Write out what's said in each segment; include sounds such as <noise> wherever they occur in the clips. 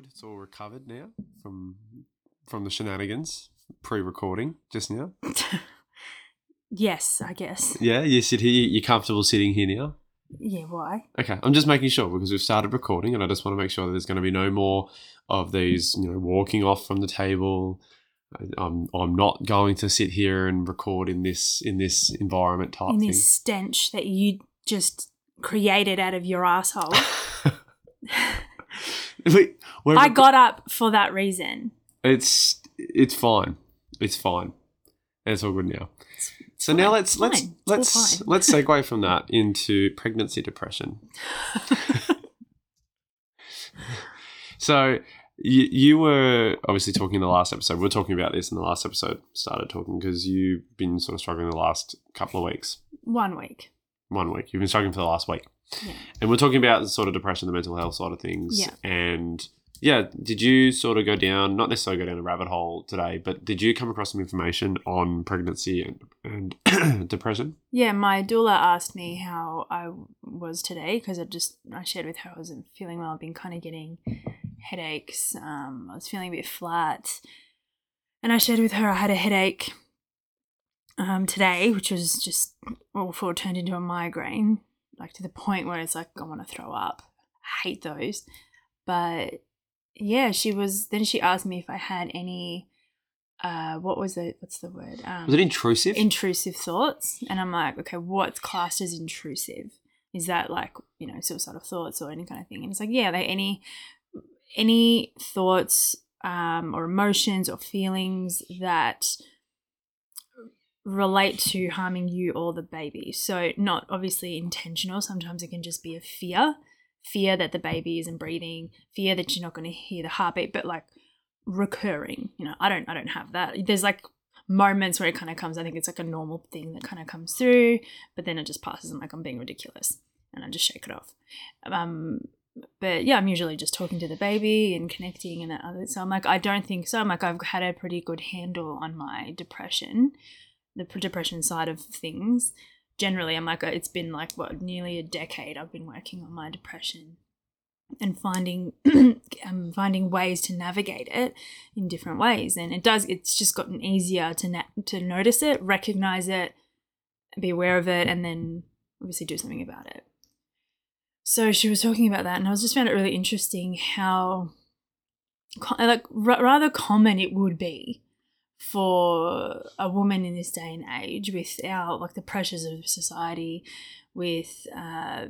good. It's all recovered now from from the shenanigans pre-recording just now. <laughs> yes, I guess. Yeah, you sit here. You're comfortable sitting here now. Yeah, why? Okay, I'm just making sure because we've started recording, and I just want to make sure that there's going to be no more of these, you know, walking off from the table. I'm I'm not going to sit here and record in this in this environment type In thing. this stench that you just created out of your asshole. <laughs> <laughs> <laughs> Wait, I got up for that reason. It's it's fine. It's fine. It's all good now. So now let's let's Fine. Let's <laughs> let's segue from that into pregnancy depression. <laughs> So you you were obviously talking in the last episode. We are talking about this in the last episode. Started talking because you've been sort of struggling the last couple of weeks. One week. One week. You've been struggling for the last week. Yeah. And we're talking about the sort of depression, the mental health side of things. Yeah. And yeah, did you sort of go down, not necessarily go down a rabbit hole today, but did you come across some information on pregnancy and, and <coughs> depression? Yeah, my doula asked me how I was today because I just I shared with her I wasn't feeling well. I've been kind of getting headaches. Um, I was feeling a bit flat, and I shared with her I had a headache um, today, which was just awful. Turned into a migraine, like to the point where it's like I want to throw up. I hate those, but yeah, she was. Then she asked me if I had any. Uh, what was it? What's the word? Um, Was it intrusive? intrusive thoughts and i'm like okay what's classed as intrusive is that like you know suicidal thoughts or any kind of thing and it's like yeah are they any any thoughts um, or emotions or feelings that relate to harming you or the baby. So not obviously intentional. Sometimes it can just be a fear fear that the baby isn't breathing fear that you're not going to hear the heartbeat but like recurring you know i don't i don't have that. There's like moments where it kind of comes i think it's like a normal thing that kind of comes through but then it just passes and like i'm being ridiculous and i just shake it off. Um but yeah i'm usually just talking to the baby and connecting and that other so i'm like i don't think so. I'm like i've had a pretty good handle on my depression the depression side of things generally i'm like it's been like what nearly a decade i've been working on my depression and finding <clears throat> um, finding ways to navigate it in different ways. And it does it's just gotten easier to na- to notice it recognize it be aware of it and then obviously do something about it. So she was talking about that and i was just found it really interesting how like rather common it would be for a woman in this day and age without like the pressures of society with uh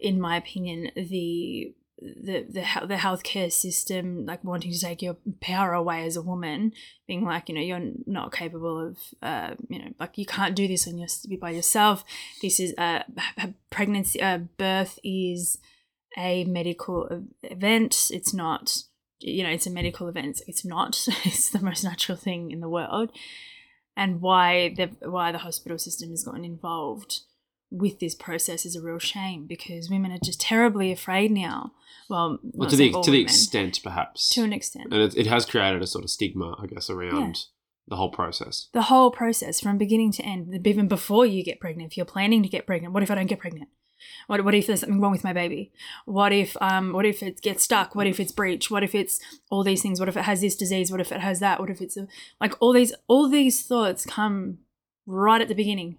in my opinion, the the the he- the healthcare system like wanting to take your power away as a woman, being like you know you're not capable of uh you know like you can't do this on your be by yourself. This is a, a pregnancy, a birth is a medical event. It's not you know it's a medical event. It's not. <laughs> It's the most natural thing in the world, and why the why the hospital system has gotten involved with this process is a real shame because women are just terribly afraid now. Well, Well, to the to the women, extent, perhaps, to an extent. and it, it has created a sort of stigma, I guess, around the whole process. The whole process from beginning to end, even before you get pregnant, if you're planning to get pregnant, what if I don't get pregnant? What, what if there's something wrong with my baby? What if um what if it gets stuck? What if it's breech? What if it's all these things? What if it has this disease? What if it has that? What if it's a, like all these all these thoughts come right at the beginning,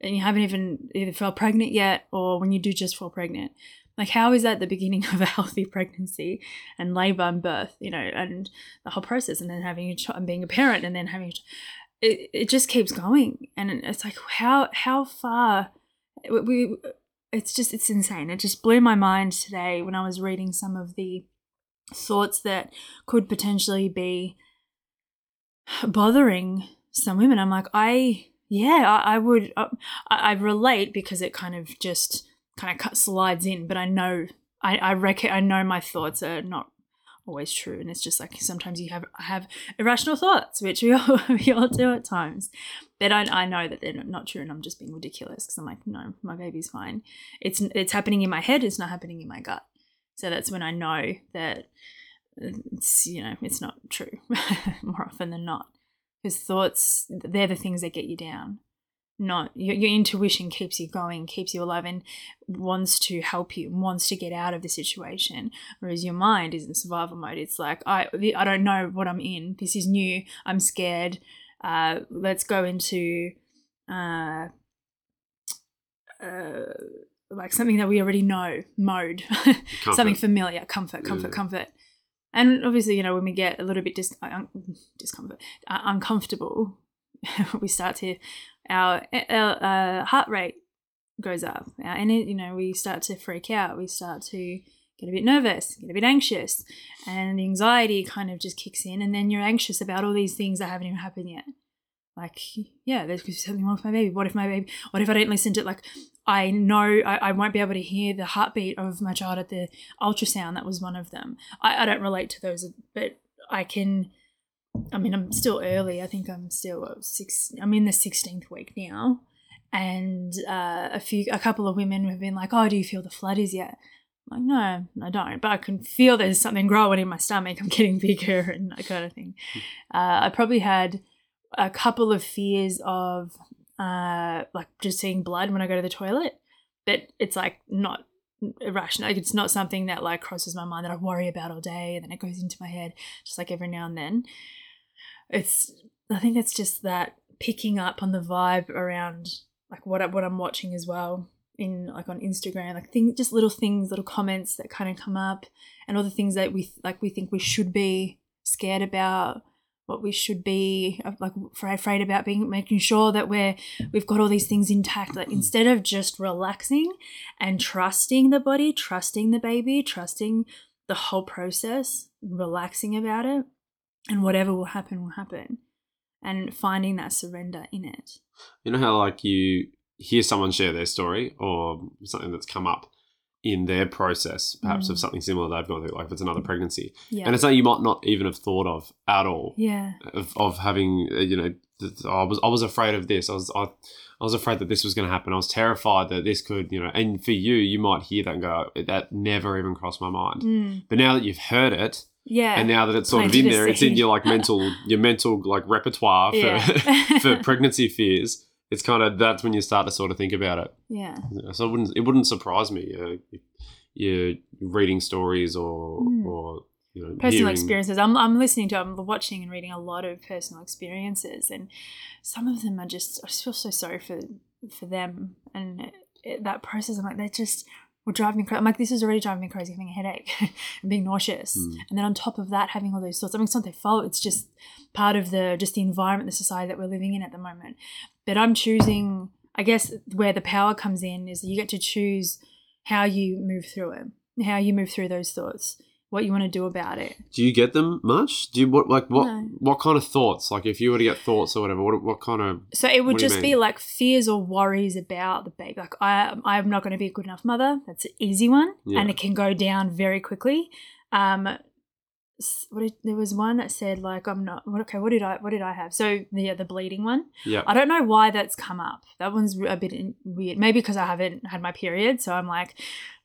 and you haven't even either felt pregnant yet, or when you do just fall pregnant. Like how is that the beginning of a healthy <laughs> pregnancy and labor and birth? You know, and the whole process, and then having a child and being a parent, and then having it, it just keeps going and it's like how how far we it's just it's insane. It just blew my mind today when i was reading some of the thoughts that could potentially be bothering some women. I'm like i yeah i, I would uh, I, I relate because it kind of just kind of slides in but i know i i reckon i know my thoughts are not always true and it's just like sometimes you have have irrational thoughts which we <laughs> all, we all do at times. But I, I know that they're not- true and i'm just being ridiculous because i'm like no my baby's fine. It's it's happening in my head it's not happening in my gut. So that's when i know that it's you know it's not true <laughs> more often than not because thoughts they're the things that get you down not your, your intuition keeps you going, keeps you alive, and wants to help you, wants to get out of the situation. Whereas your mind is in survival mode. It's like I I don't know what I'm in. This is new. I'm scared. Uh, let's go into uh, uh, like something that we already know mode, <laughs> something familiar, comfort, comfort, Yeah. comfort. And obviously, you know, when we get a little bit dis- un- discomfort, uh, uncomfortable, <laughs> we start to our, our uh, heart rate goes up, our, and it, you know we start to freak out. We start to get a bit nervous, get a bit anxious, and the anxiety kind of just kicks in, and then you're anxious about all these things that haven't even happened yet. Like, yeah, there's something wrong with my baby. What if my baby? What if I don't listen to it? like? I know I, I won't be able to hear the heartbeat of my child at the ultrasound. That was one of them. I, I don't relate to those, but I can. I mean, I'm still early. I think I'm still six. I'm in the 16th week now, and uh, a few, a couple of women have been like, "Oh, do you feel the flutters yet?" I'm like, no, I don't. But I can feel there's something growing in my stomach. I'm getting bigger <laughs> and that kind of thing. Uh, I probably had a couple of fears of uh, like just seeing blood when I go to the toilet, but it's like not irrational. Like it's not something that like crosses my mind that I worry about all day, and then it goes into my head just like every now and then. It's I think it's just that picking up on the vibe around like what I, what I'm watching as well in like on Instagram, like things, just little things, little comments that kind of come up, and all the things that we like we think we should be scared about, what we should be uh, like afraid about being, making sure that we're we've got all these things intact. Like instead of just relaxing and trusting the body, trusting the baby, trusting the whole process, relaxing about it, and whatever will happen will happen, and finding that surrender in it. You know how like you hear someone share their story or something that's come up in their process, perhaps of Mm. something similar they've gone through, like if it's another pregnancy, Yeah. and it's something you might not even have thought of at all. yeah. Of, of having, uh, you know, I was I was afraid of this. I was I, I was afraid that this was going to happen. I was terrified that this could, you know. And for you, you might hear that and go, "That never even crossed my mind." Mm. But now that you've heard it, Yeah. and now that it's sort of in there, it's in your like mental, <laughs> your mental like repertoire for Yeah. <laughs> for <laughs> pregnancy fears. It's kind of that's when you start to sort of think about it. yeah. So it wouldn't it wouldn't surprise me. Uh, you're reading stories or Mm. or you know personal hearing- experiences. I'm, I'm listening to, I'm watching and reading a lot of personal experiences, and some of them are just, I just feel so sorry for for them and it, that process. I'm like, they're just will drive me crazy. I'm like, this is already driving me crazy, having a headache <laughs> and being nauseous, Mm. and then on top of that, having all those thoughts. I mean, it's not their fault. It's just part of the just the environment, the society that we're living in at the moment. But I'm choosing. I guess where the power comes in is you get to choose how you move through it, how you move through those thoughts, what you want to do about it. Do you get them much? Do you what like what No. what kind of thoughts? Like if you were to get thoughts or whatever, what what kind of So it would What do you just be like fears or worries about the baby. Like I, I'm not going to be a good enough mother. That's an easy one, Yeah. and it can go down very quickly. Um, what did, there was one that said like I'm not. What, okay, what did I what did I have? So the the bleeding one. yeah I don't know why that's come up. That one's a bit weird. Maybe because I haven't had my period, so I'm like,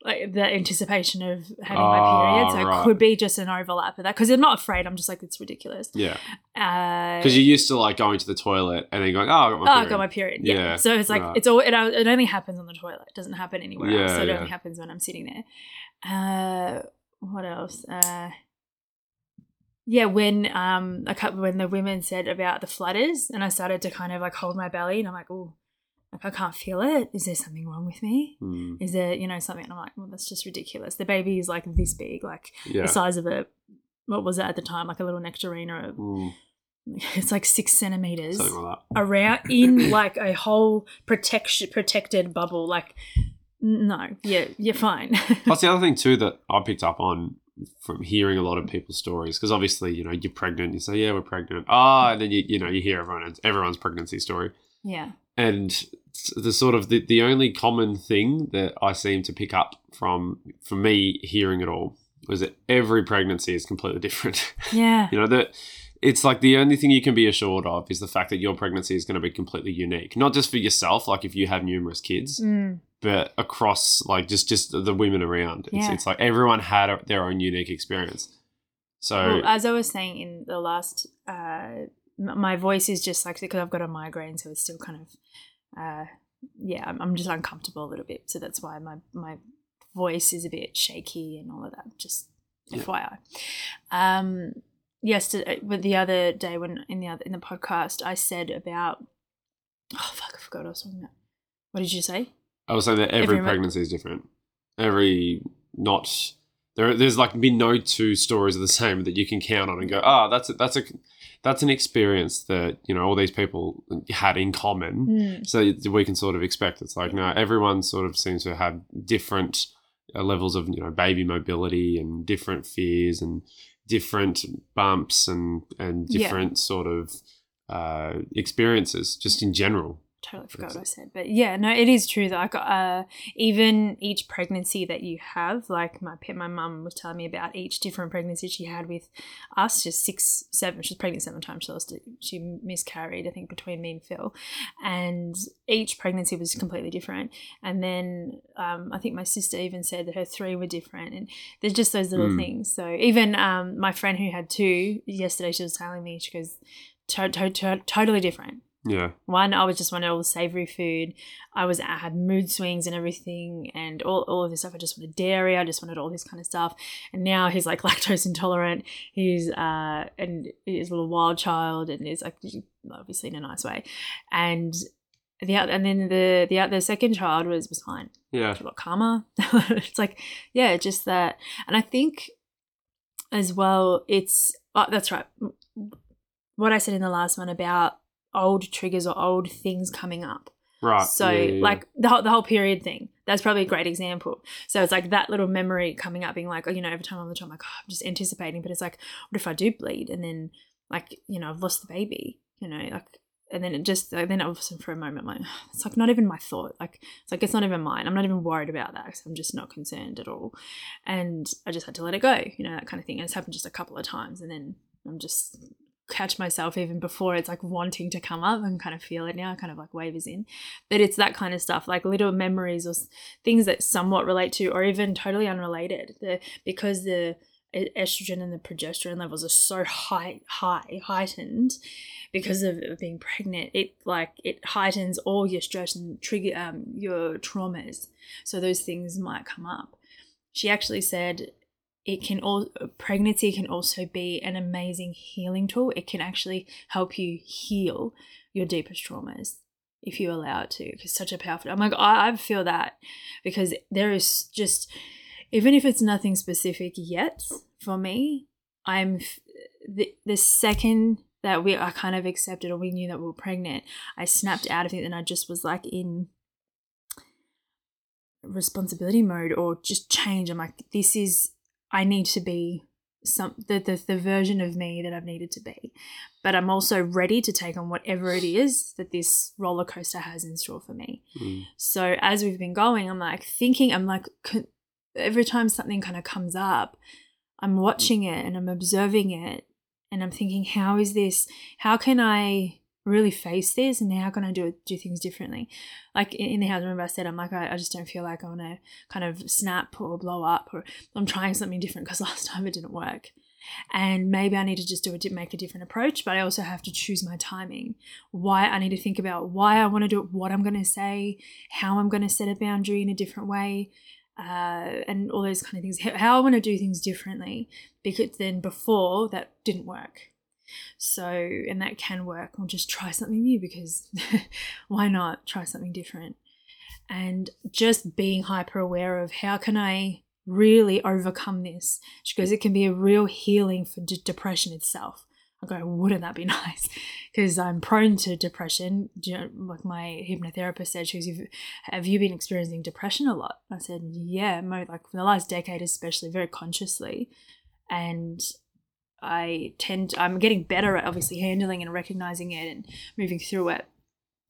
like the anticipation of having my period. Ah, So right. it could be just an overlap of that. Because I'm not afraid. I'm just like it's ridiculous. yeah Uh, because you're used to like going to the toilet and then going oh I got my Oh, I period. got my period. Yeah. Yeah, So it's like right. it's all it, it only happens on the toilet. It doesn't happen anywhere else. So it yeah. only happens when I'm sitting there. Uh, what else? Uh, yeah, when um a couple when the women said about the flutters, and I started to kind of like hold my belly, and I'm like, oh, like I can't feel it. Is there something wrong with me? Hmm, Is there you know something? And I'm like, well, that's just ridiculous. The baby is like this big, like yeah the size of a what was it at the time, like a little nectarine, or a, Hmm, <laughs> it's like six centimeters like that. around in like a whole protection protected bubble like no yeah you're fine <laughs> That's the other thing too that I picked up on from hearing a lot of people's stories because obviously you know you're pregnant you say yeah we're pregnant. Ah and then you you know you hear everyone everyone's pregnancy story. Yeah. And the sort of the, the only common thing that I seem to pick up from from me hearing it all was that every pregnancy is completely different. <laughs> yeah. You know that it's like the only thing you can be assured of is the fact that your pregnancy is going to be completely unique, not just for yourself, like if you have numerous kids, Mm, but across like just just the women around. It's, Yeah. it's like everyone had a, their own unique experience. So well, as i was saying in the last uh my voice is just like because i've got a migraine so it's still kind of uh, yeah, I'm, I'm just uncomfortable a little bit. So that's why my my voice is a bit shaky and all of that. Just Yeah. FYI. Um, yesterday, but the other day when in the other in the podcast, I said about oh fuck, I forgot what I was talking about. What did you say? I was saying that every Every pregnancy is different. Every not there. There's like been no two stories are the same that you can count on and go, ah, that's a, that's a that's an experience that you know all these people had in common. Mm, So we can sort of expect it's like no, everyone sort of seems to have different uh, levels of you know baby mobility and different fears and different bumps and and Yeah. different sort of uh, experiences just in general. Totally forgot That's what I said, but yeah, no, it is true that I got uh, even each pregnancy that you have, like my pet, my mum was telling me about each different pregnancy she had with us, just six, seven. She was pregnant seven times. She lost it. She miscarried, I think, between me and Phil, and each pregnancy was completely different. And then um, I think my sister even said that her three were different, and there's just those little Mm. things. So even um, my friend who had two yesterday, she was telling me she goes. To- to- to- totally different. Yeah, One, I was just wanted all the savory food. I was I had mood swings and everything, and all, all of this stuff. I just wanted dairy. I just wanted all this kind of stuff. And now he's like <laughs> lactose intolerant. He's uh and he's a little wild child, and he's like obviously in a nice way. And the oth- and then the the the second child was was fine yeah, a lot calmer. <laughs> it's like, yeah, just that. And I think as well, it's, oh, that's right. What I said in the last one about old triggers or old things coming up. right. So, yeah, yeah, like the whole, the whole period thing, that's probably a great example. So, it's like that little memory coming up, being like, oh, you know, every time I'm the time, I'm like, oh, I'm just anticipating. But it's like, what if I do bleed? And then, like, you know, I've lost the baby, you know, like, and then it just, like, then all of a sudden for a moment, I'm like, <sighs> it's like not even my thought. Like, it's like, it's not even mine. I'm not even worried about that I'm just not concerned at all. And I just had to let it go, you know, that kind of thing. And it's happened just a couple of times. And then I'm just catch myself even before it's like wanting to come up and kind of feel it now, kind of like wavers in. But it's that kind of stuff, like little memories or things that somewhat relate to, or even totally unrelated. The because the estrogen and the progesterone levels are so high, high, heightened because of being pregnant. It like it heightens all your stress and trigger um, your traumas. So those things might come up. She actually said it can all pregnancy can also be an amazing healing tool. It can actually help you heal your deepest traumas if you allow it to. Because such a powerful. I'm like I, I feel that because there is just even if it's nothing specific yet for me, I'm the the second that we I kind of accepted or we knew that we were pregnant, I snapped out of it and I just was like in responsibility mode or just change. I'm like, this is I need to be some the, the the version of me that I've needed to be. But I'm also ready to take on whatever it is that this roller coaster has in store for me. Mm. So as we've been going, I'm like thinking, I'm like every time something kind of comes up, I'm watching it and I'm observing it and I'm thinking, how is this? How can I really face this and how can I do do things differently? Like in, the house, remember I said, I'm like, I, I just don't feel like I want to kind of snap or blow up or I'm trying something different because <laughs> last time it didn't work. And maybe I need to just do it, make a different approach, but I also have to choose my timing. Why I need to think about why I want to do it, what I'm going to say, how I'm going to set a boundary in a different way, uh, and all those kind of things. How- How I want to do things differently because then before that didn't work. So, and that can work. I'll just try something new because <laughs> why not try something different? And just being hyper aware of how can I really overcome this? She goes, it can be a real healing for d- depression itself. I go, wouldn't that be <laughs> nice? Because I'm prone to depression. You know, like my hypnotherapist said, she goes, "You've- have you been experiencing depression a lot? I said, yeah, like for the last decade, especially very consciously. And I tend, I'm getting better at obviously handling and recognizing it and moving through it.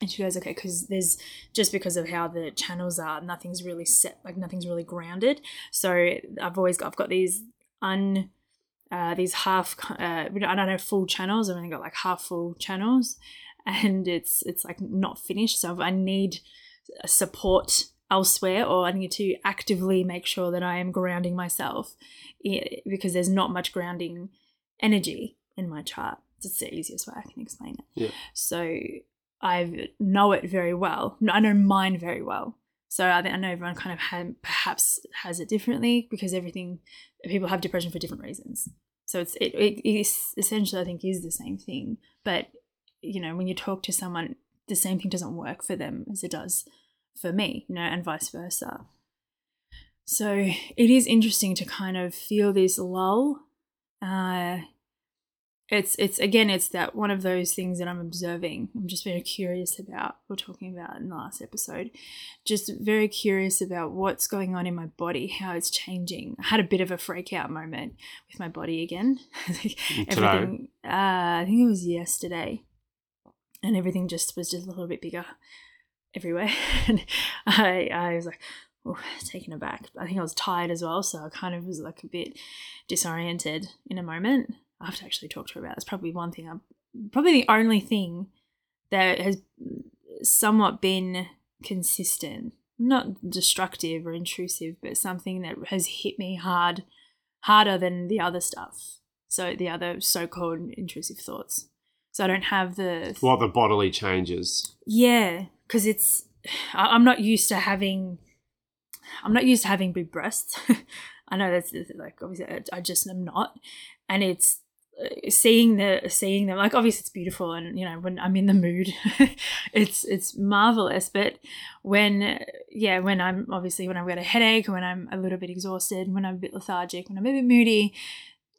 And she goes, okay, because there's just because of how the channels are, nothing's really set, like nothing's really grounded. So I've always got, I've got these un, uh, these half, uh, I don't know, full channels. I've only got like half full channels, <laughs> and it's it's like not finished. So I need support elsewhere, or I need to actively make sure that I am grounding myself, because there's not much grounding energy in my chart. It's the easiest way I can explain it. Yeah. So I know it very well. I know mine very well. So I, I know everyone kind of had, perhaps has it differently because everything people have depression for different reasons. So it's it, it is essentially I think is the same thing, but you know when you talk to someone, the same thing doesn't work for them as it does for me, you know, and vice versa. So it is interesting to kind of feel this lull. Uh, it's it's again it's that one of those things that I'm observing. I'm just very curious about. We're talking about in the last episode, just very curious about what's going on in my body, how it's changing. I had a bit of a freak out moment with my body again. <laughs> everything. Uh, I think it was yesterday, and everything just was just a little bit bigger everywhere, <laughs> and I I was like. Taken aback. I think I was tired as well, so I kind of was like a bit disoriented in a moment I have to actually talk to her about. It's probably one thing I'm probably the only thing that has somewhat been consistent, not destructive or intrusive, but something that has hit me hard, harder than the other stuff. So the other so-called intrusive thoughts. So I don't have the what the bodily changes. Yeah, because it's <sighs> I'm not used to having. I'm not used to having big breasts. <laughs> I know that's like obviously I just am not, and it's uh, seeing the seeing them like obviously it's beautiful and you know when i'm in the mood <laughs> it's it's marvelous. But when yeah when i'm obviously when i've got a headache when i'm a little bit exhausted when i'm a bit lethargic when i'm a bit moody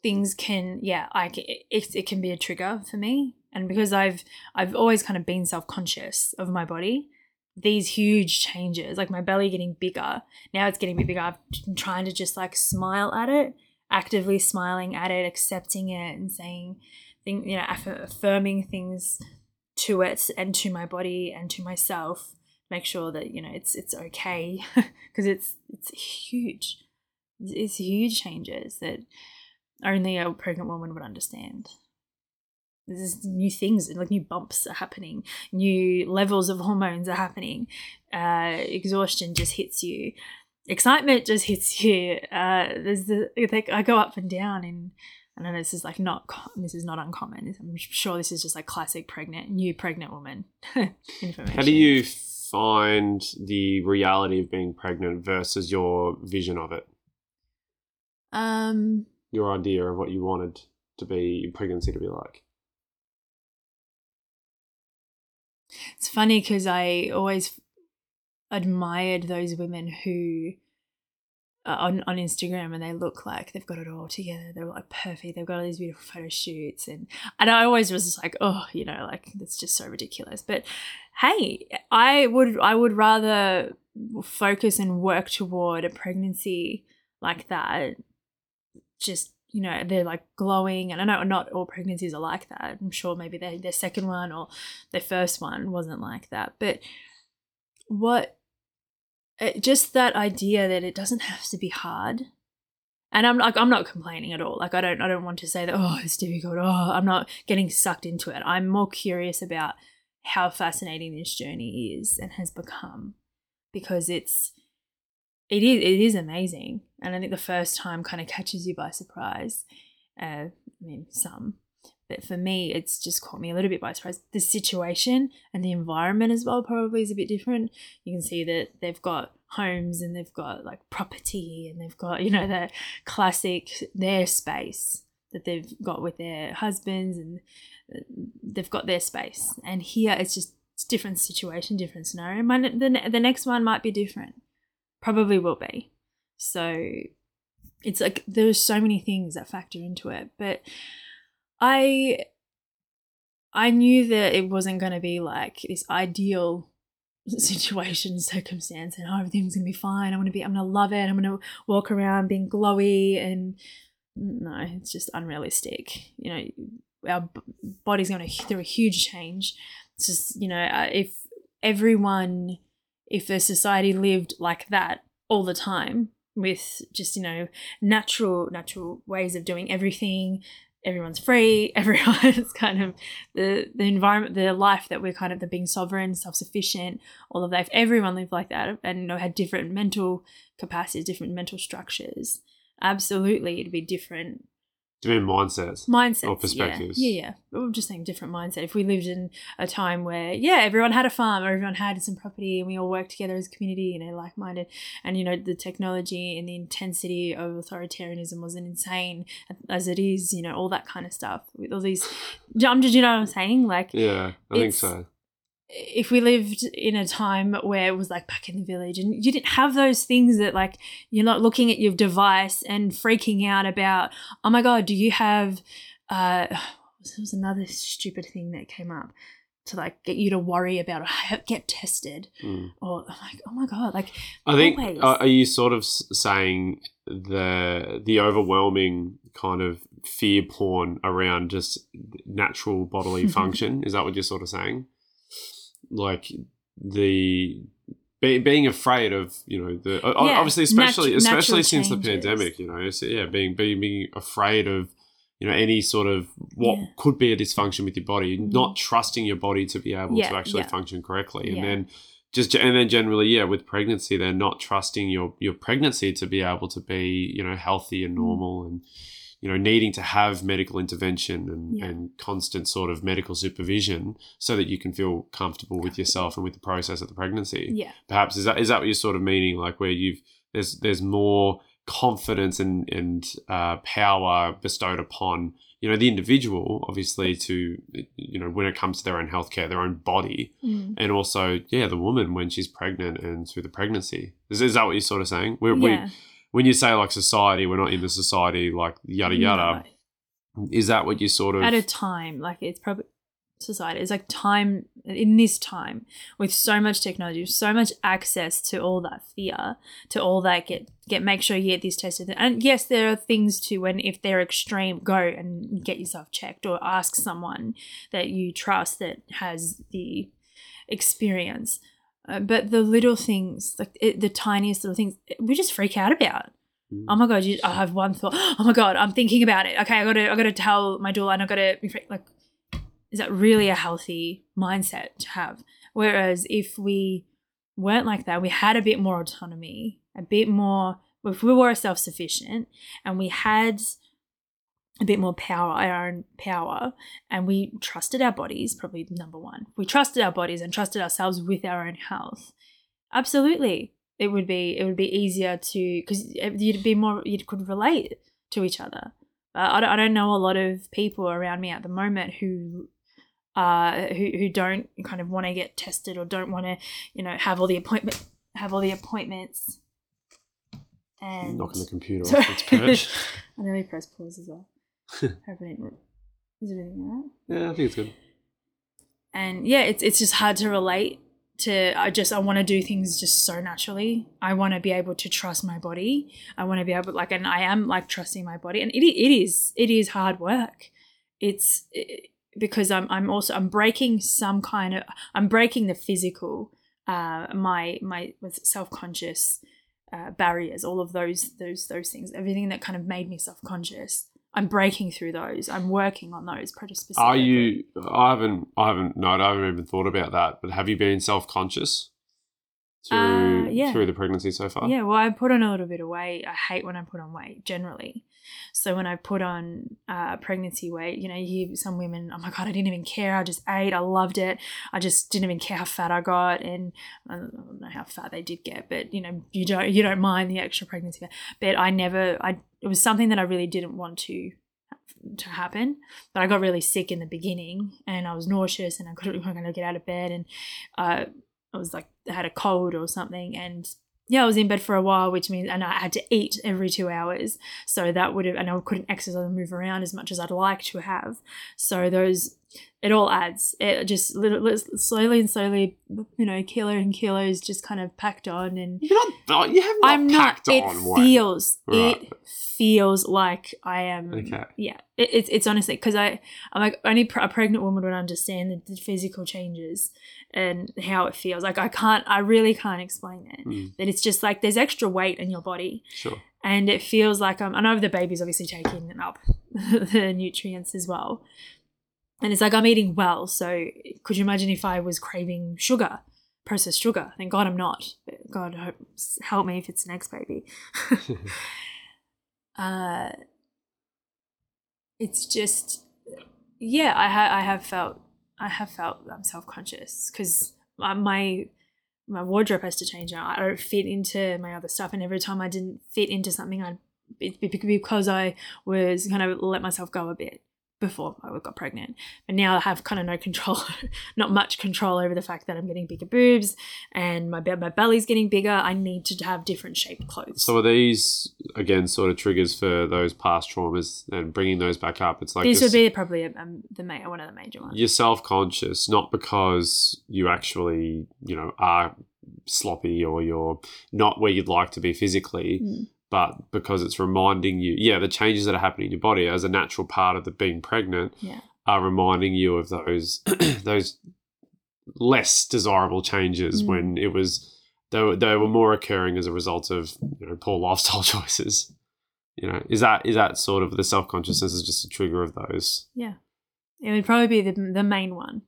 things can yeah i it, it can be a trigger for me. And because i've i've always kind of been self-conscious of my body these huge changes like my belly getting bigger now it's getting bit bigger i'm trying to just like smile at it actively smiling at it, accepting it, and saying, thing, you know, affirming things to it and to my body and to myself. Make sure that you know it's it's okay <laughs> because it's it's huge. It's huge changes that only a pregnant woman would understand. There's new things, like new bumps are happening, new levels of hormones are happening. Uh, exhaustion just hits you excitement just hits you. Uh, there's the like I go up and down and I know this is like not this is not uncommon. I'm sure this is just like classic pregnant new pregnant woman <laughs> information. How do you find the reality of being pregnant versus your vision of it? Um, your idea of what you wanted to be pregnancy to be like. It's funny because I always admired those women who uh, on on Instagram and they look like they've got it all together. They're like perfect. They've got all these beautiful photo shoots and and I always was just like, oh, you know, like that's just so ridiculous. But hey, I would I would rather focus and work toward a pregnancy like that. Just you know, they're like glowing, and I know not all pregnancies are like that. I'm sure maybe their their second one or their first one wasn't like that, but what it, just that idea that it doesn't have to be hard and i'm like i'm not complaining at all. Like i don't i don't want to say that oh it's difficult. Oh i'm not getting sucked into it. I'm more curious about how fascinating this journey is and has become because it's it is it is amazing and i think the first time kind of catches you by surprise uh, i mean some but for me, it's just caught me a little bit by surprise. The situation and the environment as well probably is a bit different. You can see that they've got homes and they've got like property and they've got, you know, the classic, their space that they've got with their husbands and uh, they've got their space. And here it's just it's different situation, different scenario. My, the, the next one might be different. Probably will be. So it's like there's so many things that factor into it. But I I knew that it wasn't going to be like this ideal <laughs> situation, <laughs> circumstance, and oh, everything's going to be fine. I'm going to be, I'm going to love it. I'm going to walk around being glowy, and no, it's just unrealistic. You know, our body's going to through a huge change. It's just, you know, uh, if everyone, if the society lived like that all the time, with just you know natural natural ways of doing everything everyone's free, <laughs> everyone's kind of the the environment, the life that we're kind of the being sovereign, self sufficient, all of that. If everyone lived like that and you know had different mental capacities, different mental structures, absolutely it'd be different Do you mean mindsets? mindsets Or perspectives. Yeah, yeah, yeah. I'm just saying different mindset. If we lived in a time where, yeah, everyone had a farm or everyone had some property and we all worked together as a community and they're like minded, and you know, the technology and the intensity of authoritarianism wasn't insane as it is, you know, all that kind of stuff. With all these, um, did you know what I'm saying? Like, Yeah, I think so. If we lived in a time where it was like back in the village and you didn't have those things that like you're not looking at your device and freaking out about oh my god do you have uh <sighs> there was another stupid thing that came up to like get you to worry about or get tested Mm. or I'm like oh my god like I think Always. are, are you sort of saying the the overwhelming kind of fear porn around just natural bodily <laughs> function? Is that what you're sort of saying? Like the be, being afraid of you know the Yeah, obviously especially natu- especially since the pandemic you know so yeah being being, being afraid of you know any sort of what Yeah. could be a dysfunction with your body Mhm. not trusting your body to be able Yeah, to actually function correctly and then just and then generally yeah with pregnancy they're not trusting your your pregnancy to be able to be you know healthy and Mm. normal and you know needing to have medical intervention and, Yeah. and constant sort of medical supervision so that you can feel comfortable with yourself and with the process of the pregnancy. Yeah. Perhaps is that is that what you're sort of meaning like where you've there's there's more confidence and and uh, power bestowed upon you know the individual obviously to you know when it comes to their own healthcare their own body Mm. and also yeah the woman when she's pregnant and through the pregnancy. Is, is that what you're sort of saying? We're, yeah. we when you say like society we're not in the society like yada yada No. is that what you sort of at a time like it's probably society it's like time in this time with so much technology so much access to all that fear to all that get get make sure you get these tested and yes there are things too when if they're extreme go and get yourself checked or ask someone that you trust that has the experience uh, but the little things like it, the tiniest little things we just freak out about. Mm. oh my god you, i have one thought. <gasps> Oh my god i'm thinking about it. Okay i gotta i gotta tell my doula and i gotta be like is that really a healthy mindset to have? Whereas if we weren't like that we had a bit more autonomy a bit more if we were self-sufficient and we had a bit more power our own power and we trusted our bodies probably number one. We trusted our bodies and trusted ourselves with our own health. Absolutely. It would be it would be easier to because you'd be more you could relate to each other. Uh, I, don't, I don't know a lot of people around me at the moment who uh who, who don't kind of want to get tested or don't want to you know have all the appointment have all the appointments. And knocking the computer off <laughs> its perch. I nearly pressed pause as well. Hope I didn't. Is everything alright? yeah i think it's good And yeah, it's it's just hard to relate to. I just I want to do things just so naturally. I want to be able to trust my body. I want to be able like, and I am like trusting my body. And it it is it is hard work. It's it, because I'm I'm also I'm breaking some kind of I'm breaking the physical uh my my with self conscious uh, barriers, all of those those those things, everything that kind of made me self conscious. I'm breaking through those. I'm working on those pretty specifically. Are you? I haven't. I haven't. No, I haven't even thought about that. But have you been self-conscious through Uh, yeah. through the pregnancy so far? Yeah, well, I put on a little bit of weight. I hate when I put on weight generally. So when I put on uh, pregnancy weight, you know, you hear some women, oh my God, I didn't even care. I just ate. I loved it. I just didn't even care how fat I got. And I don't know how fat they did get, but you know, you don't, you don't mind the extra pregnancy. But I never, I, it was something that I really didn't want to to happen but i got really sick in the beginning and i was nauseous and i couldn't kind of get out of bed and uh, I was like I had a cold or something and yeah, I was in bed for a while, which means and I had to eat every two hours. So that would have and I couldn't exercise and move around as much as I'd like to have. So those it all adds. It just little, slowly and slowly, you know, kilo and kilos just kind of packed on and You're not. You have not I'm not packed it on weight. feels Right. it feels like I am Okay. yeah, it, it's it's honestly because I I'm like only pr- a pregnant woman would understand the, the physical changes and how it feels. Like I can't, I really can't explain it. Mm, That it's just like there's extra weight in your body, sure. and it feels like I'm. I know the baby's obviously taking up <laughs> the nutrients as well, and it's like I'm eating well. So could you imagine if I was craving sugar? Processed sugar. Thank God I'm not. God hope, help me if it's next baby. <laughs> <laughs> uh, it's just yeah i ha- i have felt i have felt i'm self-conscious because my my wardrobe has to change now i don't fit into my other stuff and every time i didn't fit into something i'd it, because i was kind of let myself go a bit before I got pregnant. But now I have kind of no control, <laughs> not much control over the fact that I'm getting bigger boobs and my my belly's getting bigger. I need to have different shaped clothes. So are these again sort of triggers for those past traumas and bringing those back up? It's like these would be probably um, the ma- one of the major ones. You're self conscious, not because you actually you know are sloppy or you're not where you'd like to be physically. Mm but because it's reminding you, yeah, the changes that are happening in your body as a natural part of the being pregnant yeah. are reminding you of those <clears throat> those less desirable changes mm. when it was they were, they were more occurring as a result of you know poor lifestyle <laughs> choices. You know, is that is that sort of the self consciousness is just a trigger of those? Yeah, it would probably be the the main one.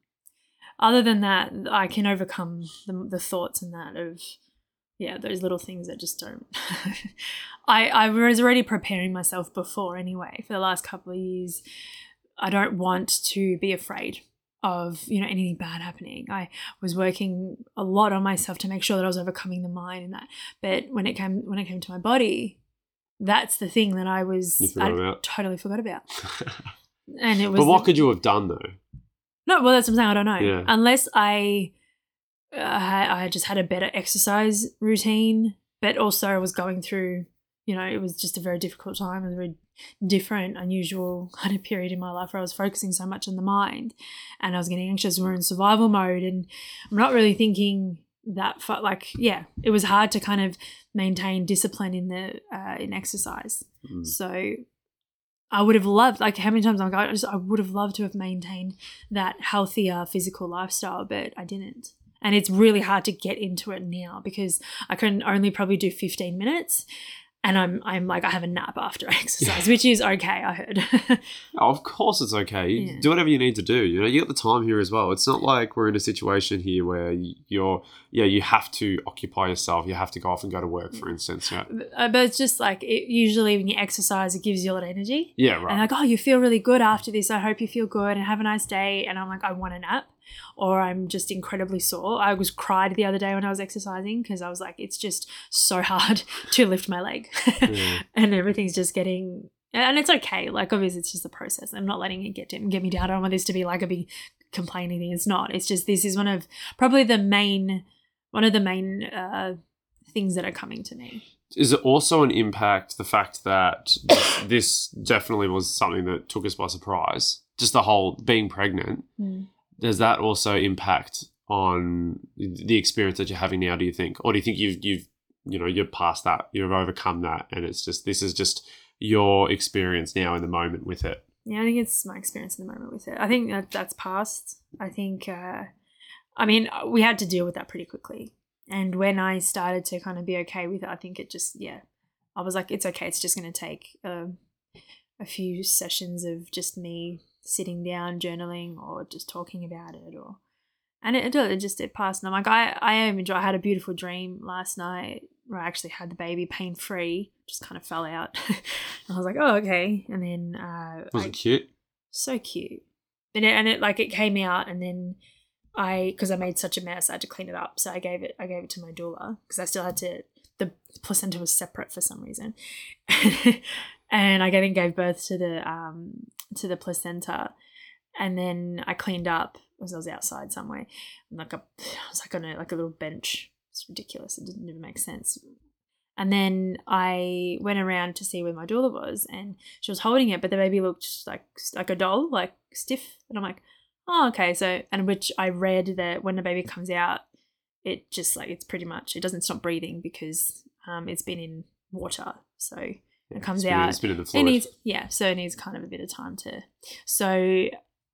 Other than that, I can overcome the the thoughts and that of yeah, those little things that just don't. <laughs> I I was already preparing myself before anyway for the last couple of years. I don't want to be afraid of you know anything bad happening. I was working a lot on myself to make sure that I was overcoming the mind and that. But when it came when it came to my body, that's the thing that I was I about. totally forgot about. <laughs> and it was. But what the, could you have done though? No, well, that's what I'm saying. I don't know. Yeah. Unless I I, I just had a better exercise routine, but also I was going through, you know, it was just a very difficult time, a very different, unusual <laughs> kind of period in my life where I was focusing so much on the mind and I was getting anxious. We are in survival mode, and I'm not really thinking that for, like yeah it was hard to kind of maintain discipline in the uh, in exercise mm. so I would have loved, like, how many times I'm like, I, just, I would have loved to have maintained that healthier physical lifestyle, but I didn't and it's really hard to get into it now because I can only probably do 15 minutes and I'm I'm like I have a nap after <laughs> exercise, which is okay. I heard. oh, <laughs> of course, it's okay. Yeah. Do whatever you need to do. You know, you got the time here as well. It's not like we're in a situation here where you're yeah you have to occupy yourself. You have to go off and go to work, for instance. Yeah. Uh, but it's just like it, usually when you exercise, it gives you a lot of energy. Yeah, right. And like, oh, you feel really good after this. I hope you feel good and have a nice day. And I'm like, I want a nap or I'm just incredibly sore. I was cried the other day when I was exercising because I was like, it's just so <laughs> hard to lift my leg, yeah. <laughs> and everything's just getting. And it's okay. Like obviously, it's just the process. I'm not letting it get to, get me down. I don't want this to be like a big complaining thing. It's not. It's just this is one of probably the main one of the main uh, things that are coming to me. Is it also an impact the fact that this, this definitely was something that took us by surprise? Just the whole being pregnant. Mm does that also impact on the experience that you're having now? Do you think, or do you think you've you've you know you're past that, you've overcome that, and it's just this is just your experience now in the moment with it? Yeah, I think it's my experience in the moment with it. I think that that's past. I think, uh, I mean, we had to deal with that pretty quickly. And when I started to kind of be okay with it, I think it just, yeah, I was like, it's okay. It's just going to take uh, a few sessions of just me sitting down journaling or just talking about it or and it, it just it passed and I'm like I, I am enjoy I had a beautiful dream last night where I actually had the baby pain free just kind of fell out. <laughs> I was like oh okay and then uh was I, it cute? So cute. And it, and it like it came out and then I because I made such a mess I had to clean it up so I gave it I gave it to my doula because I still had to the placenta was separate for some reason. <laughs> And I then gave birth to the um to the placenta, and then I cleaned up as I was outside somewhere, like a I was like on a like a little bench. It's ridiculous. It didn't even make sense. And then I went around to see where my doula was, and she was holding it, but the baby looked like like a doll, like stiff. And I'm like, oh, okay. So, and which I read that when the baby comes out, it just like it's pretty much it doesn't stop breathing because um, it's been in water. So it comes it's out. It's been in the It needs, yeah, so it needs kind of a bit of time to. So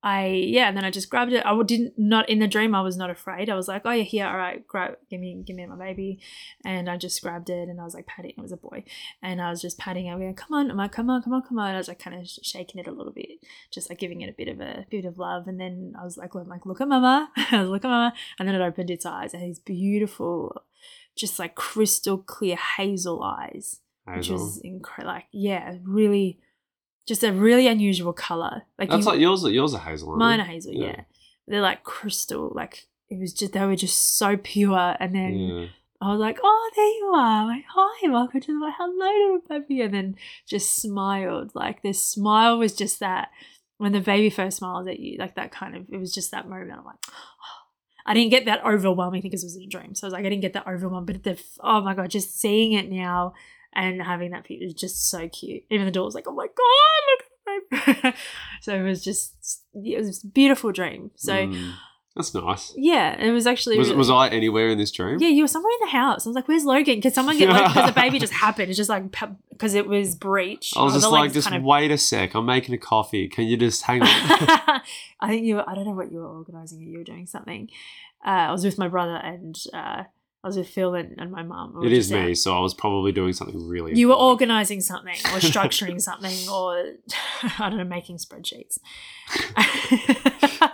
I yeah, and then I just grabbed it. I didn't not in the dream. I was not afraid. I was like, oh yeah, here, all right, grab, give me, give me my baby, and I just grabbed it and I was like patting. It was a boy, and I was just patting it. Going, come on, I'm like, come on, come on, come on. I was like kind of shaking it a little bit, just like giving it a bit of a bit of love. And then I was like, look, like look at mama. <laughs> I was look at mama, and then it opened its eyes and these beautiful, just like crystal clear hazel eyes which was incredible. Like, yeah, really just a really unusual color. Like That's you, like yours. Yours are hazel. aren't mine are hazel, Yeah. yeah. They're like crystal. Like it was just they were just so pure. And then Yeah. I was like, oh, there you are. Like, hi, welcome to the hello, little baby. And then just smiled. Like this smile was just that when the baby first smiles at you, like that kind of, it was just that moment. I'm like, <gasps> I didn't get that overwhelming because it was a dream. So I was like, I didn't get that overwhelming. But the, oh my God, just seeing it now and having that picture is just so cute. Even the door was like, oh my God, look at the baby. <laughs> so it was just, it was a beautiful dream. So Mm. that's nice. yeah, it was actually. Was, really- was I anywhere in this dream? yeah, you were somewhere in the house. I was like, "Where's Logan?" Because someone get Logan because the baby just <laughs> happened. It's just like because it was breech. I was just the like, just kind of- wait a sec. I'm making a coffee. Can you just hang on? <laughs> I think you. Were, I don't know what you were organizing. Or you were doing something. Uh, I was with my brother and uh, I was with Phil and, and my mum. We it is out. me, so I was probably doing something really. You were organizing something or <laughs> structuring something or <laughs> I don't know, making spreadsheets.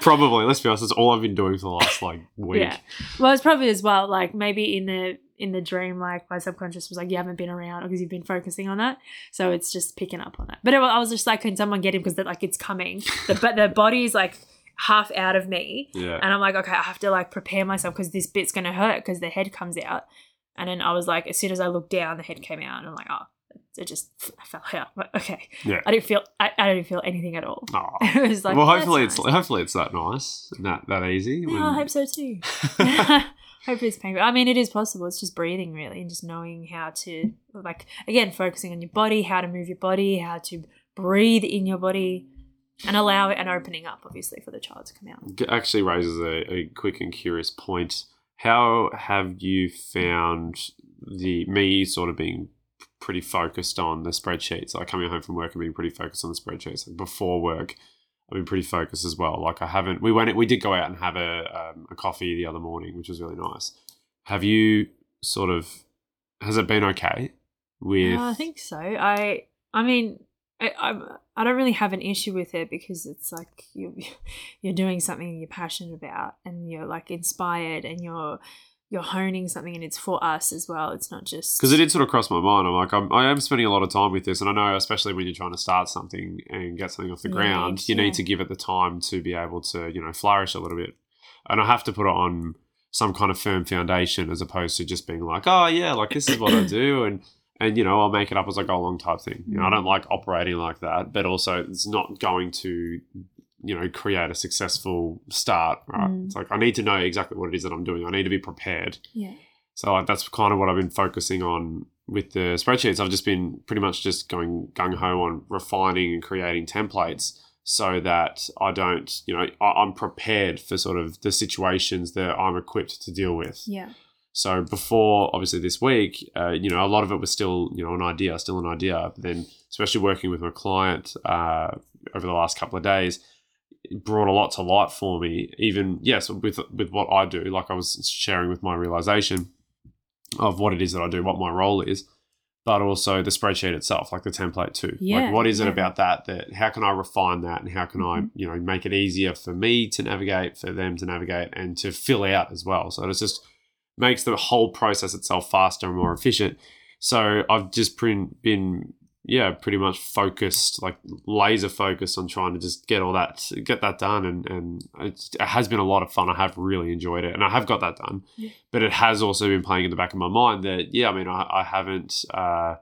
Probably. Let's be honest. That's all I've been doing for the last like <laughs> week. Yeah. Well, it's probably as well. Like maybe in the in the dream, like my subconscious was like, "You haven't been around because you've been focusing on that." So it's just picking up on that. But it, I was just like, "Can someone get him?" Because like it's coming. The but the body's like half out of me, Yeah. and I'm like, "Okay, I have to like prepare myself because this bit's gonna hurt because the head comes out." And then I was like, as soon as I looked down, the head came out, and I'm like, "Oh." It just f- fell out. But okay, Yeah. I didn't feel. I, I didn't feel anything at all. Aw. <laughs> it was like, well, hopefully it's nice." hopefully it's that nice and that that easy. Yeah, I hope so too. <laughs> <laughs> Hopefully it's painful. I mean, it is possible. It's just breathing, really, and just knowing how to, like, again, focusing on your body, how to move your body, how to breathe in your body, and allow an opening up, obviously, for the child to come out. Actually raises a, a quick and curious point. How have you found the me sort of being pretty focused on the spreadsheets? Like coming home from work and being pretty focused on the spreadsheets. Like before work, I've been pretty focused as well. Like I haven't. We went. We did go out and have a um, a coffee the other morning, which was really nice. Have you sort of? Has it been okay? With Uh, I think so. I, I mean, I, I'm, I don't really have an issue with it because it's like you, <laughs> you're doing something you're passionate about, and you're like inspired, and you're, you're honing something, and it's for us as well. It's not just because it did sort of cross my mind. I'm like, I'm, I am spending a lot of time with this, and I know, especially when you're trying to start something and get something off the You ground, need- you yeah. need to give it the time to be able to, you know, flourish a little bit. And I have to put it on some kind of firm foundation as opposed to just being like, oh yeah, like this is what I <coughs> do, and and you know, I'll make it up as I go along type thing. You know, I Mm. don't like operating like that, but also it's not going to. You know, create a successful start, right? Mm. It's like I need to know exactly what it is that I'm doing. I need to be prepared. yeah, So like, that's kind of what I've been focusing on with the spreadsheets. I've just been pretty much just going gung ho on refining and creating templates so that I don't, you know, I, I'm prepared for sort of the situations that I'm equipped to deal with. yeah, So before, obviously, this week, uh, you know, a lot of it was still, you know, an idea, still an idea. But then, especially working with my client uh, over the last couple of days, it brought a lot to light for me. Even yes, with with what I do, like I was sharing with my realization of what it is that I do, what my role is, but also the spreadsheet itself, like the template too. Yeah, like what is it about that? That how can I refine that, and how can I, Mhm. you know, make it easier for me to navigate, for them to navigate, and to fill out as well. So it's just makes the whole process itself faster and more efficient. So I've just been, been yeah, pretty much focused, like laser focused on trying to just get all that, get that done. And, and it's, it has been a lot of fun. I have really enjoyed it and I have got that done. Yeah. But it has also been playing in the back of my mind that, yeah, I mean, I, I haven't, uh,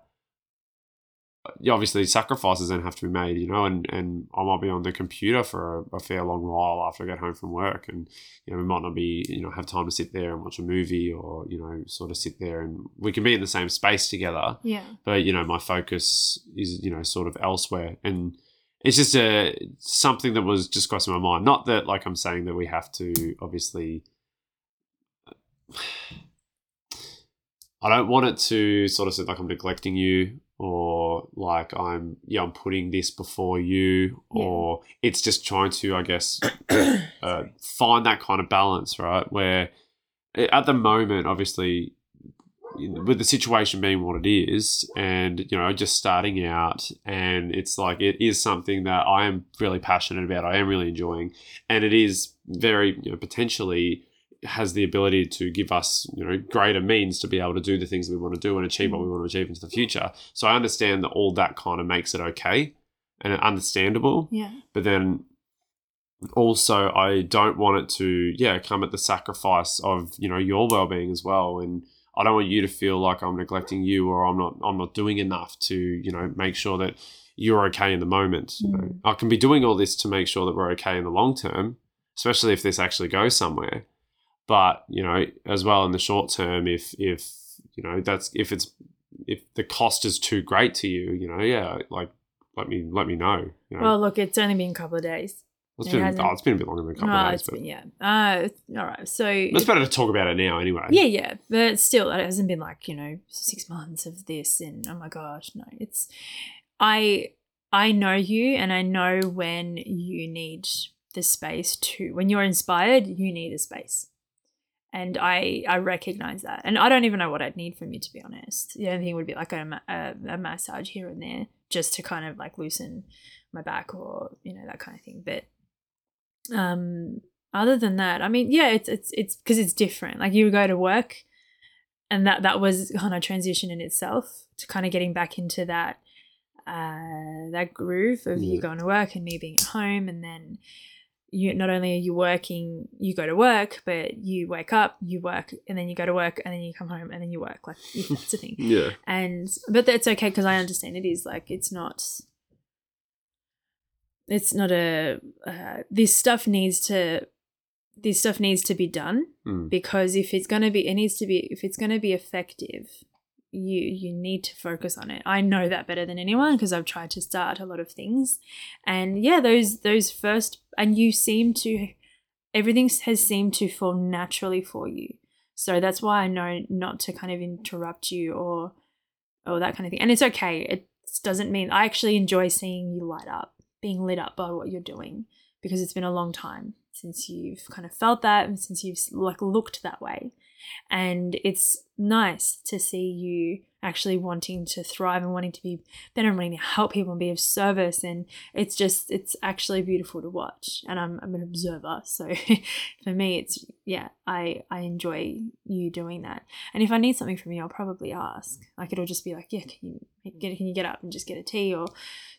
obviously sacrifices then have to be made, you know, and, and I might be on the computer for a, a fair long while after I get home from work, and you know, we might not be, you know, have time to sit there and watch a movie, or you know, sort of sit there and we can be in the same space together, yeah. but you know, my focus is, you know, sort of elsewhere, and it's just a something that was just crossing my mind. Not that like I'm saying that we have to obviously. <sighs> I don't want it to sort of seem like I'm neglecting you or like I'm yeah I'm putting this before you Yeah. or it's just trying to I guess <coughs> uh, find that kind of balance right where at the moment obviously with the situation being what it is and you know just starting out and it's like it is something that I am really passionate about I am really enjoying and it is very you know potentially has the ability to give us you know greater means to be able to do the things we want to do and achieve what we want to achieve into the future so I understand that all that kind of makes it okay and understandable. Yeah. But then also, I don't want it to, yeah, come at the sacrifice of you know your well being as well. And I don't want you to feel like I'm neglecting you or I'm not I'm not doing enough to you know make sure that you're okay in the moment. You know, Mm. I can be doing all this to make sure that we're okay in the long term, especially if this actually goes somewhere. But you know, as well in the short term, if if you know that's if it's if the cost is too great to you, you know, yeah, like let me let me know. You know, Well, look, it's only been a couple of days. it's it been oh, it's been a bit longer than a couple oh, of days, it's but been yeah. Uh, all right. So it's better to talk about it now anyway. yeah, yeah, but still, it hasn't been like you know six months of this, and oh my gosh, no, it's I I know you, and I know when you need the space to when you're inspired, you need the space, and I I recognize that, and I don't even know what I'd need from you to be honest. The only thing would be like a, a, a massage here and there, just to kind of like loosen my back or you know that kind of thing, but um other than that i mean yeah it's it's it's because it's different. Like you go to work and that that was kind of transition in itself to kind of getting back into that uh that groove of you going to work and me being at home and then you not only are you working you go to work but you wake up you work and then you go to work and then you come home and then you work like that's the thing <laughs> Yeah. and but that's okay because I understand it is like it's not it's not a uh, this stuff needs to this stuff needs to be done Mm. because if it's going to be it needs to be if it's going to be effective you you need to focus on it. I know that better than anyone because i've tried to start a lot of things. And yeah those those first and you seem to everything has seemed to fall naturally for you. So that's why i know not to kind of interrupt you or or that kind of thing. And it's okay. It doesn't mean i actually enjoy seeing you light up being lit up by what you're doing because it's been a long time since you've kind of felt that and since you've like looked that way and it's nice to see you actually wanting to thrive and wanting to be better and wanting to help people and be of service. And it's just it's actually beautiful to watch. And i'm, I'm an observer. <laughs> So for me it's yeah i i enjoy you doing that. And if i need something from you i'll probably ask. Like it'll just be like yeah can you get can you get up and just get a tea? Or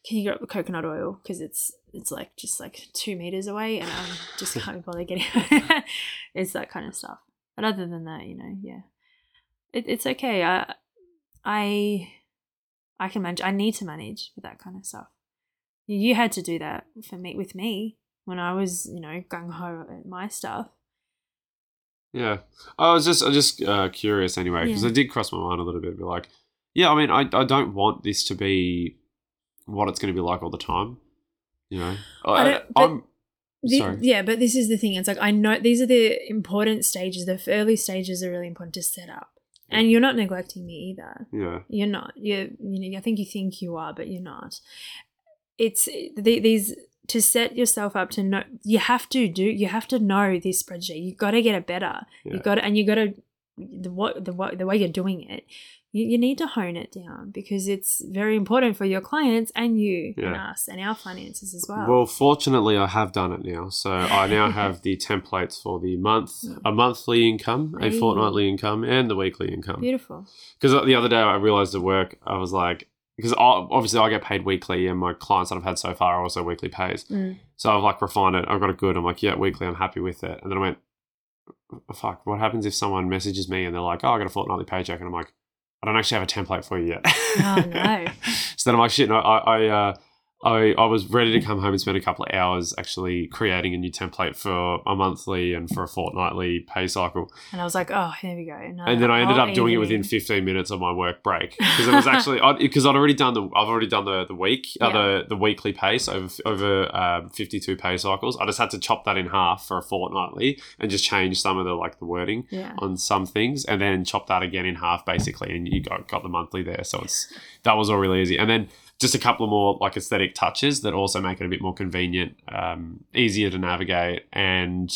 can you get up the coconut oil? Because it's it's like just like two meters away and i just can't be bothered getting <laughs> it's that kind of stuff but other than that you know yeah it, it's okay i i i can manage i need to manage with that kind of stuff you had to do that for me with me when i was you know gung-ho at my stuff Yeah, I was just, I was just uh, curious anyway because Yeah. it did cross my mind a little bit. But like, yeah, I mean, I, I don't want this to be what it's going to be like all the time. You know, I I, I'm The- yeah, but this is the thing. It's like I know these are the important stages. The early stages are really important to set up, and you're not neglecting me either. Yeah, You're not. You you know. I think you think you are, but you're not. It's the, these to set yourself up to know. You have to do. You have to know this spreadsheet. You've got to get it better. Yeah. You got to, and you got to the what the what the way you're doing it. You, you need to hone it down because it's very important for your clients and you and us and our finances as well. Well, fortunately, I have done it now. So I now <laughs> have the templates for the month, a monthly income, a Hey. fortnightly income, and the weekly income. Beautiful. Because the other day I realized at work, I was like, because obviously I get paid weekly, and my clients that I've had so far are also weekly pays. Mm. So I've like refined it. I've got it good. I'm like, yeah, weekly. I'm happy with it. And then I went, "Oh, fuck. What happens if someone messages me and they're like, oh, I got a fortnightly paycheck, and I'm like, I don't actually have a template for you yet. <laughs> Oh, no. <laughs> so then I'm like, shit. No, I I uh, I I was ready to come home and spend a couple of hours actually creating a new template for a monthly and for a fortnightly pay cycle. And I was like, oh, here we go. No, And then I ended up doing it within 15 minutes of my work break because it was actually because I'd already done the I've already done the the week uh, the the weekly pace over over um, 52 pay cycles. I just had to chop that in half for a fortnightly and just change some of the like the wording Yeah. on some things and then chop that again in half basically and you got got the monthly there. So it's that was all really easy. And then just a couple of more like aesthetic touches that also make it a bit more convenient, um, easier to navigate, and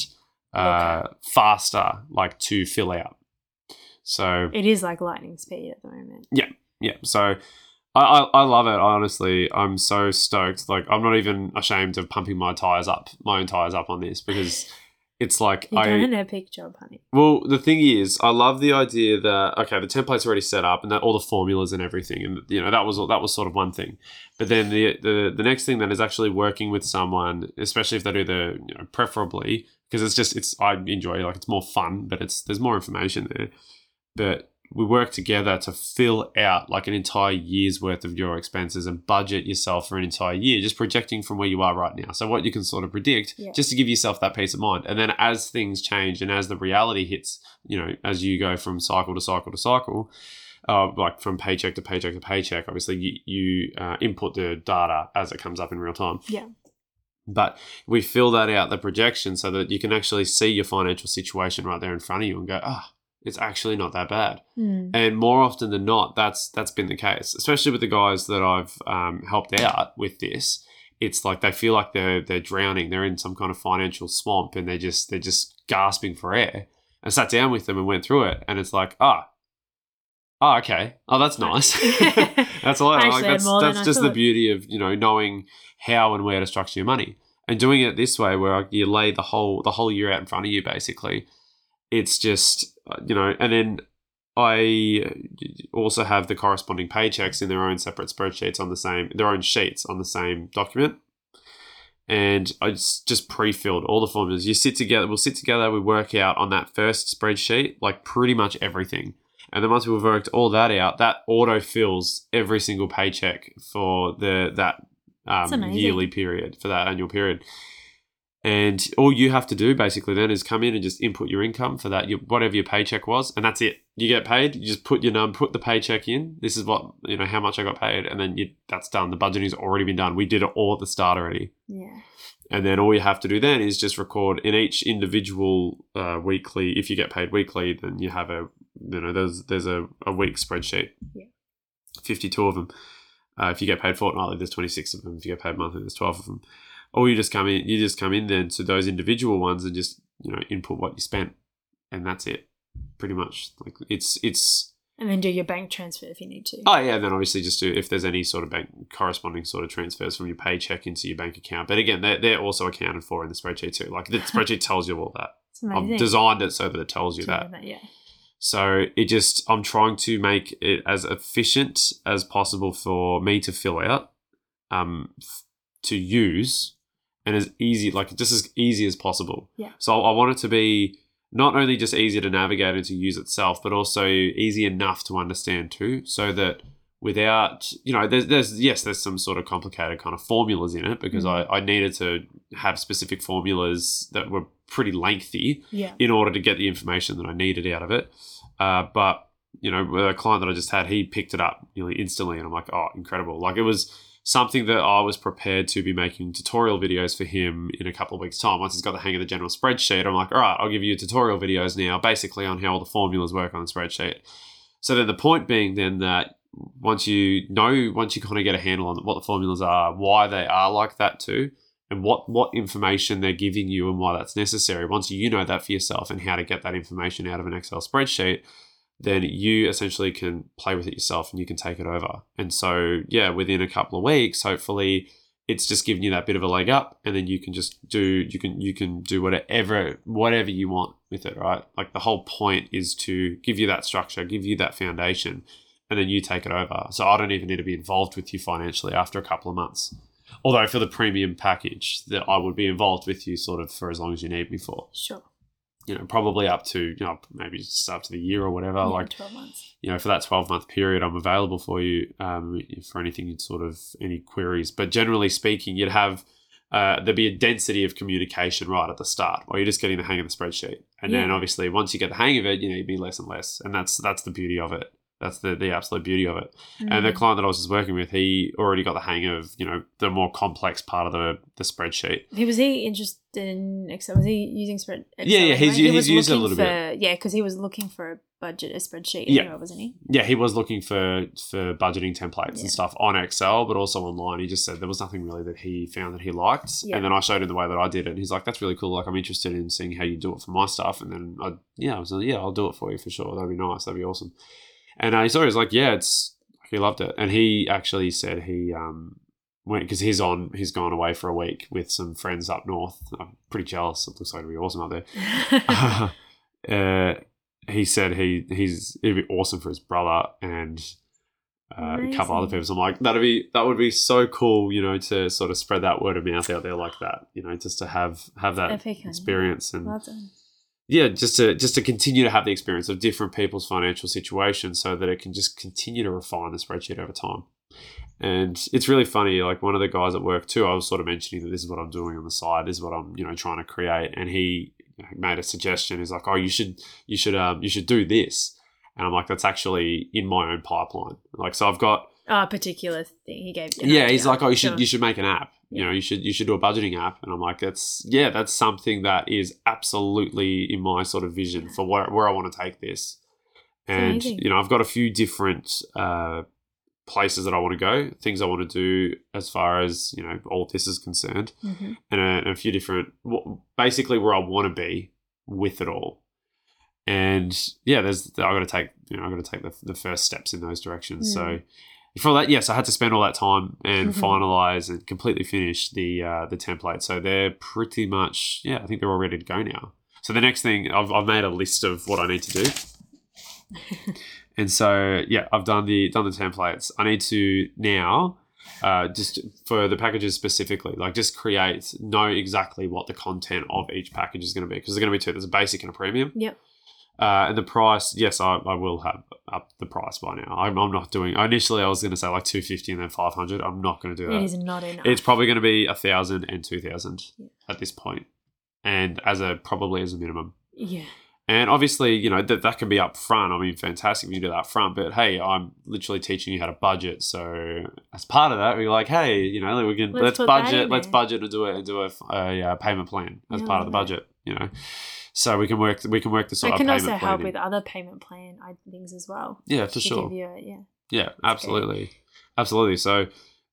uh, faster, like to fill out. So It is like lightning speed at the moment. yeah, yeah. so I, I, I love it. Honestly, I'm so stoked. Like I'm not even ashamed of pumping my tires up, my own tires up on this because it's like You're I doing an epic job, honey. well, the thing is, I love the idea that okay, the template's already set up and that all the formulas and everything, and you know that was that was sort of one thing. But then the the the next thing then is actually working with someone, especially if they do the you know, preferably because it's just it's I enjoy like it's more fun, but it's there's more information there. But we work together to fill out like an entire year's worth of your expenses and budget yourself for an entire year, just projecting from where you are right now. So what you can sort of predict, Yeah. just to give yourself that peace of mind. And then as things change and as the reality hits, you know, as you go from cycle to cycle to cycle, uh, like from paycheck to paycheck to paycheck, obviously you, you uh, input the data as it comes up in real time. Yeah. But we fill that out, the projection, so that you can actually see your financial situation right there in front of you and go, ah, it's actually not that bad. Mm. And more often than not, that's that's been the case, especially with the guys that I've um, helped out with this. It's like they feel like they're they're drowning. They're in some kind of financial swamp, and they're just they're just gasping for air. I sat down with them and went through it, and it's like, ah, oh, okay, oh, that's nice. <laughs> <laughs> that's a lot. I Like, that's that's just the beauty of you know knowing how and where to structure your money and doing it this way, where you lay the whole the whole year out in front of you, basically. It's just uh, you know, and then I also have the corresponding paychecks in their own separate spreadsheets on the same their own sheets on the same document. And I just, just pre-filled all the formulas. You sit together, we'll sit together, we work out on that first spreadsheet, like pretty much everything. And then once we've worked all that out, that auto fills every single paycheck for the that um, yearly period, for that annual period. And all you have to do basically then is come in and just input your income for that, your, whatever your paycheck was, and that's it. You get paid. You just put your num, put the paycheck in. This is what you know how much I got paid, and then you, that's done. The budgeting's already been done. We did it all at the start already, Yeah. and then all you have to do then is just record in each individual uh, weekly. If you get paid weekly, then you have a you know there's there's a, a week spreadsheet. Yeah. Fifty two of them. Uh, if you get paid fortnightly, there's 26 of them. If you get paid monthly, there's 12 of them. Or you just come in, you just come in then to those individual ones and just you know input what you spent, and that's it. Pretty much, like it's it's. And then do your bank transfer if you need to. Oh yeah, and then obviously just do if there's any sort of bank corresponding sort of transfers from your paycheck into your bank account. But again, they're, they're also accounted for in the spreadsheet too. Like the <laughs> spreadsheet tells you all that. It's I've designed it so that it tells you To that. Yeah. So it just I'm trying to make it as efficient as possible for me to fill out, um, f- to use, and as easy like just as easy as possible. Yeah. So I want it to be not only just easy to navigate and to use itself, but also easy enough to understand too, so that without you know there's there's yes there's some sort of complicated kind of formulas in it because Mhm. I, I needed to have specific formulas that were pretty lengthy Yeah. in order to get the information that I needed out of it. Uh, but you know, with a client that I just had, he picked it up nearly instantly, and I'm like, oh, incredible! Like it was something that I was prepared to be making tutorial videos for him in a couple of weeks' time. Once he's got the hang of the general spreadsheet, I'm like, all right, I'll give you tutorial videos now, basically on how all the formulas work on the spreadsheet. So then the point being then that once you know, once you kind of get a handle on what the formulas are, why they are like that too, and what what information they're giving you and why that's necessary. Once you know that for yourself and how to get that information out of an Excel spreadsheet, then you essentially can play with it yourself and you can take it over. And so, yeah, within a couple of weeks, hopefully it's just giving you that bit of a leg up and then you can just do you can you can do whatever whatever you want with it, right? Like the whole point is to give you that structure, give you that foundation and then you take it over. So I don't even need to be involved with you financially after a couple of months. Although for the premium package, that I would be involved with you sort of for as long as you need me for. Sure. You know, probably up to you know maybe just up to the year or whatever. yeah, like 12 months. you know, for that twelve month period, I'm available for you um, for anything in sort of any queries. But generally speaking, you'd have uh, there'd be a density of communication right at the start, or you're just getting the hang of the spreadsheet, and then obviously once you get the hang of it, you know, you'd be less and less, and that's that's the beauty of it. That's the the absolute beauty of it. And the Mm. client that I was just working with, he already got the hang of you know the more complex part of the the spreadsheet. He was he interested in Excel? Was he using spread? Excel Yeah, yeah, he's-? He he's was used it a little for, Yeah, because he was looking for a budget, a spreadsheet. Yeah. Anyway, wasn't he? Yeah, he was looking for for budgeting templates Yeah. and stuff on Excel, but also online. He just said there was nothing really that he found that he liked, Yeah. and then I showed him the way that I did it. And he's like, "That's really cool. Like, I'm interested in seeing how you do it for my stuff." And then I, yeah, I was like, "Yeah, I'll do it for you for sure. That'd be nice. That'd be awesome." And uh, he saw, it, was like, "Yeah, it's." He loved it, and he actually said he um went because he's on, he's gone away for a week with some friends up north. I'm pretty jealous. It looks like it'll be awesome up there. <laughs> <laughs> uh, he said he he's it'd be awesome for his brother and uh, a couple other people. So I'm like, that'd be that would be so cool, you know, to sort of spread that word of mouth out there like that, you know, just to have have that Epic, experience and Well. Yeah, just to just to continue to have the experience of different people's financial situations, so that it can just continue to refine the spreadsheet over time. And it's really funny. Like one of the guys at work too, I was sort of mentioning that this is what I'm doing on the side, this is what I'm you know trying to create, and he made a suggestion. He's like, "Oh, you should you should um you should do this," and I'm like, "That's actually in my own pipeline." Like, so I've got A particular thing he gave yeah, he's like, oh, you should Sure. you should make an app. You know, you should you should do a budgeting app. And I'm like, that's yeah, that's something that is absolutely in my sort of vision for where where I want to take this. And you know, I've got a few different uh, places that I want to go, things I want to do as far as you know all this is concerned, Mhm. and a, and a few different, basically where I want to be with it all. And yeah, there's I got to take you know I got to take the, the first steps in those directions. So Mm. For that, yes, I had to spend all that time and Mhm. finalize and completely finish the uh, the template. So they're pretty much yeah, I think they're all ready to go now. So the next thing I've, I've made a list of what I need to do. <laughs> and so yeah, I've done the done the templates. I need to now uh, just for the packages specifically, like just create know exactly what the content of each package is going to be because there's going to be two. There's a basic and a premium. Yep. Uh, and the price, yes, I, I will have up the price by now. I'm, I'm not doing. Initially, I was going to say like two fifty and then five hundred. I'm not going to do that. It is not enough. It's probably going to be a thousand and two thousand Yeah. at this point, and as a probably as a minimum. yeah. And obviously, you know that that can be up front. I mean, fantastic if you do that up front. But hey, I'm literally teaching you how to budget. So as part of that, we're like, hey, you know, we can Let's let's, budget, let's budget and do it and do a, a, uh, payment plan as Yeah, part of the it. budget. You know, so we can work we can work the sort I can also help in. with other payment plan things as well. Yeah, for sure. A, yeah. Yeah, absolutely, absolutely. So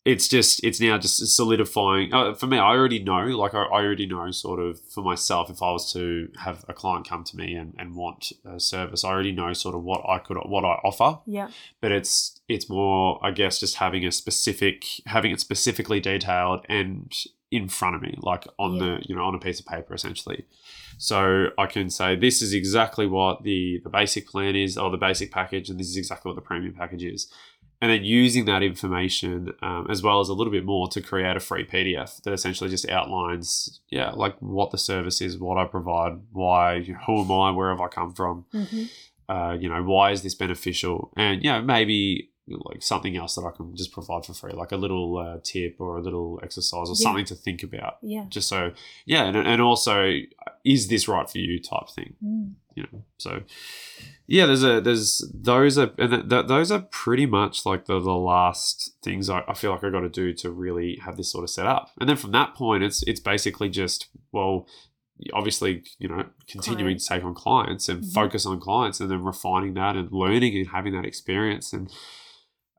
it's just it's now just solidifying. Uh, for me, I already know. Like I, I already know, sort of for myself. If I was to have a client come to me and, and want a service, I already know sort of what I could what I offer. Yeah. But it's it's more, I guess, just having a specific having it specifically detailed and in front of me, like on Yeah. the you know on a piece of paper, essentially. So I can say this is exactly what the the basic plan is, or the basic package, and this is exactly what the premium package is. And then using that information um, as well as a little bit more to create a free PDF that essentially just outlines, yeah, like what the service is, what I provide, why, who am I, where have I come from, hmm uh, you know, why is this beneficial? And, you know, maybe like something else that I can just provide for free, like a little uh, tip or a little exercise or Yeah. something to think about. Yeah. Just so, yeah, and, and also, is this right for you type thing, Mm. you know? So, yeah, there's a, there's those are, and th- th- those are pretty much like the, the last things I, I feel like I got to do to really have this sort of set up. And then from that point, it's, it's basically just, well, obviously, you know, continuing to take on clients and Mhm. focus on clients and then refining that and learning and having that experience. And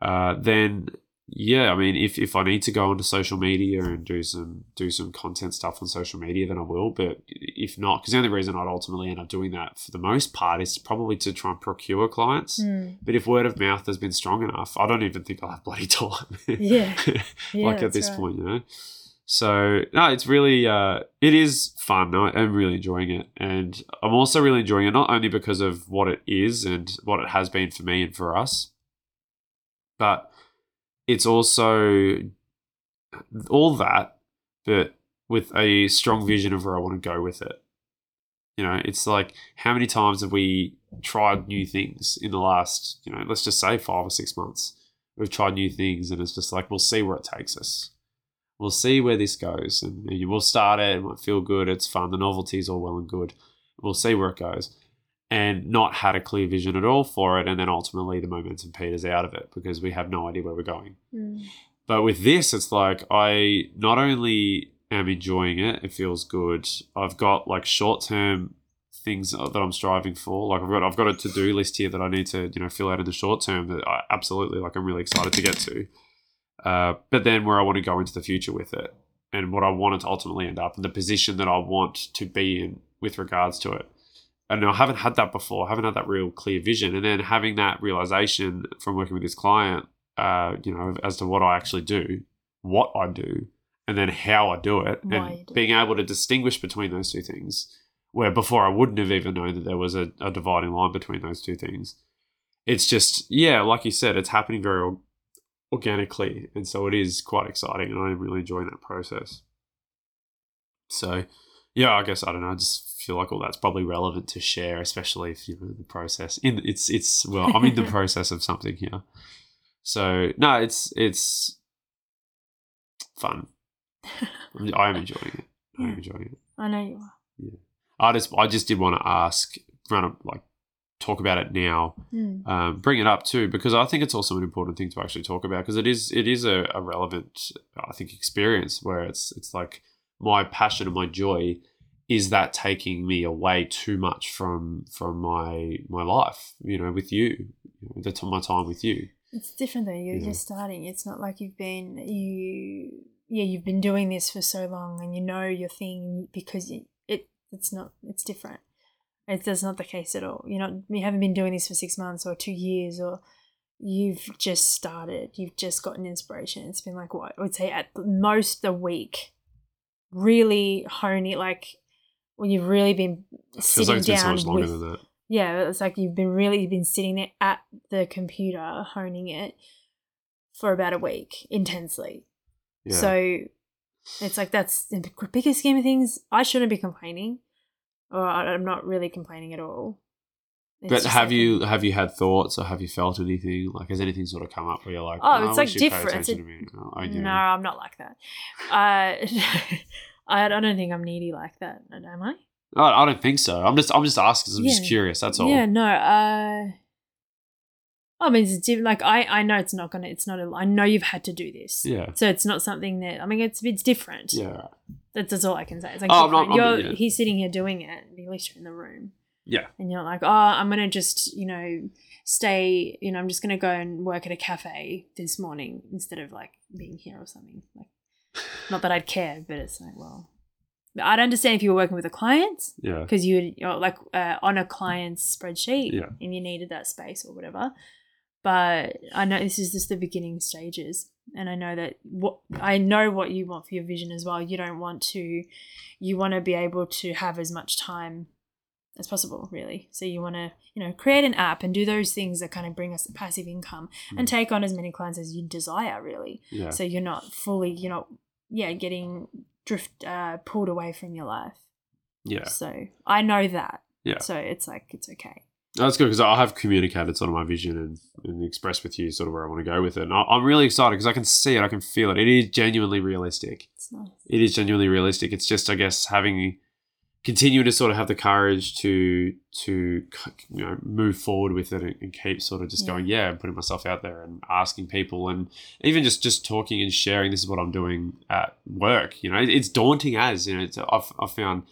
uh, then, yeah, I mean, if, if I need to go onto social media and do some do some content stuff on social media, then I will. But if not, because the only reason I'd ultimately end up doing that for the most part is probably to try and procure clients. Mm. But if word of mouth has been strong enough, I don't even think I'll have bloody <laughs> time. Yeah. <laughs> Yeah, like at this right. point, you know. So no, it's really uh, it is fun. I, I'm really enjoying it, and I'm also really enjoying it not only because of what it is and what it has been for me and for us, but it's also all that, but with a strong vision of where I want to go with it. You know, it's like how many times have we tried new things in the last, you know, let's just say five or six months. We've tried new things, and it's just like we'll see where it takes us. We'll see where this goes, and you will start it. It might feel good. It's fun. The novelty is all well and good. We'll see where it goes, and not had a clear vision at all for it, and then ultimately the momentum peters out of it because we have no idea where we're going. Mm. But with this, it's like I not only am enjoying it, it feels good. I've got like short term things that I'm striving for. Like I've got I've got a to do list here that I need to you know fill out in the short term that I absolutely like I'm really excited to get to. Uh, but then where I want to go into the future with it, and what I want it to ultimately end up, and the position that I want to be in with regards to it. And I haven't had that before. I haven't had that real clear vision, and then having that realization from working with this client uh, you know, as to what I actually do what I do and then how I do it Why and do being able to distinguish between those two things where before I wouldn't have even known that there was a, a dividing line between those two things. It's just, yeah, like you said, it's happening very organically. And so it is quite exciting. And I'm really enjoying that process. So, yeah, I guess, I don't know, I just feel like all that's probably relevant to share, especially if, you know, the process, in it's, it's, well, I'm in the <laughs> process of something here. So, no, it's, it's fun. I am enjoying it. I am Yeah. enjoying it. I know you are. Yeah. I just I just did want to ask, run a, like talk about it now, Mm. um, bring it up too, because I think it's also an important thing to actually talk about because it is it is a, a relevant I think experience where it's it's like my passion and my joy is that taking me away too much from from my my life you know with you the my time with you It's different though. You're Yeah. just starting. It's not like you've been you. Yeah, you've been doing this for so long, and you know your thing because it. It's not. It's different. It's that's not the case at all. You're not. You haven't been doing this for six months or two years, or you've just started. You've just gotten inspiration. It's been like what I would say at most a week. Really honing like when you've really been sitting like so down much longer with than that yeah, it's like you've been really been sitting there at the computer honing it for about a week intensely. yeah So it's like that's in the bigger scheme of things. I shouldn't be complaining, or I'm not really complaining at all. It's but have like- you have you had thoughts or have you felt anything like has anything sort of come up where you're like Oh, it's I like wish you'd pay different. It's a- attention to me. Oh, I. No, I'm not like that. Uh, <laughs> I, I don't think I'm needy like that. Am I? I, I don't think so. I'm just I'm just asking. 'cause I'm just curious. That's all. Yeah, no. Uh, I mean, it's different. Like I, I know it's not gonna. It's not. A, I know you've had to do this. Yeah. So it's not something that I mean. It's it's different. Yeah. That's, that's all I can say. It's like Oh, I'm not-. I'm- you're yeah. he's sitting here doing it. At least you're in the room. Yeah. And you're like, oh, I'm gonna just you know stay. You know, I'm just gonna go and work at a cafe this morning instead of like being here or something. Like, not that I'd care, but it's like, well, I'd understand if you were working with a client Yeah. because you would you know, like uh, on a client's spreadsheet Yeah. and you needed that space or whatever. But I know this is just the beginning stages, and I know that what I know what you want for your vision as well. You don't want to, you want to be able to have as much time as possible, really. So you want to, you know, create an app and do those things that kind of bring us passive income and Mm. take on as many clients as you desire, really. Yeah. So you're not fully, you're not, yeah, getting drift uh, pulled away from your life. Yeah. So I know that. Yeah. So it's like it's okay. That's good because I have communicated sort of my vision and, and expressed with you sort of where I want to go with it. And I, I'm really excited because I can see it, I can feel it. It is genuinely realistic. It's nice. It is genuinely realistic. It's just, I guess, having continue to sort of have the courage to to you know move forward with it and, keep sort of just Yeah. going yeah and putting myself out there and asking people and even just just talking and sharing this is what I'm doing at work you know it's daunting as you know it's, I've, I've found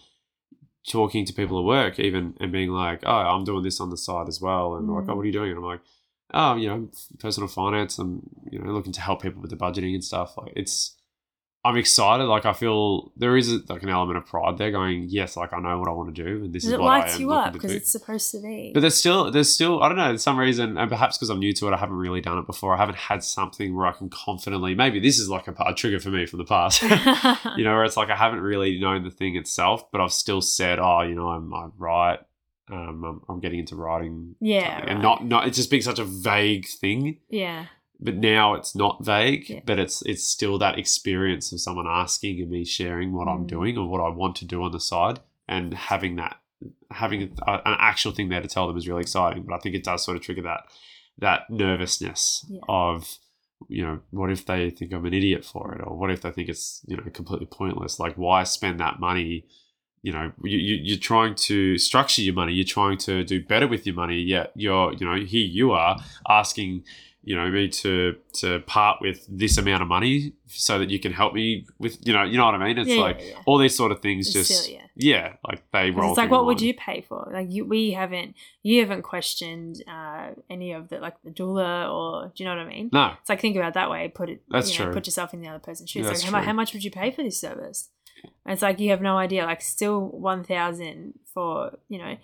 talking to people at work even and being like oh I'm doing this on the side as well and like Mm. oh what are you doing and I'm like oh you know personal finance I'm you know looking to help people with the budgeting and stuff like it's I'm excited. Like I feel there is a, like an element of pride there, going, yes, like I know what I want to do, and this is it what I lights am you up because it's supposed to be. But there's still, there's still, I don't know, some reason, and perhaps because I'm new to it, I haven't really done it before. I haven't had something where I can confidently, maybe this is like a, a trigger for me from the past, <laughs> <laughs> you know, where it's like I haven't really known the thing itself, but I've still said, oh, you know, I'm, I write, um, I'm, I'm getting into writing, yeah. and right. not, not, it's just being such a vague thing Yeah. But now it's not vague Yeah. but it's it's still that experience of someone asking and me sharing what i'm Mm. doing or what i want to do on the side and having that having a, an actual thing there to tell them is really exciting but i think it does sort of trigger that that nervousness Yeah. of you know what if they think i'm an idiot for it or what if they think it's you know completely pointless like why spend that money you know you, you, you're trying to structure your money you're trying to do better with your money yet you're you know here you are asking you know me to to part with this amount of money so that you can help me with you know you know what I mean it's yeah, like yeah, yeah. all these sort of things It's just yeah. like they roll It's like, what would you pay for? Like, you, we haven't, you haven't questioned uh, any of the like the doula, or do you know what I mean? no It's like think about it that way. Put it. That's you know, true. Put yourself in the other person's shoes. Like, how, true. how much would you pay for this service? And it's like you have no idea. Like, still one thousand for you know,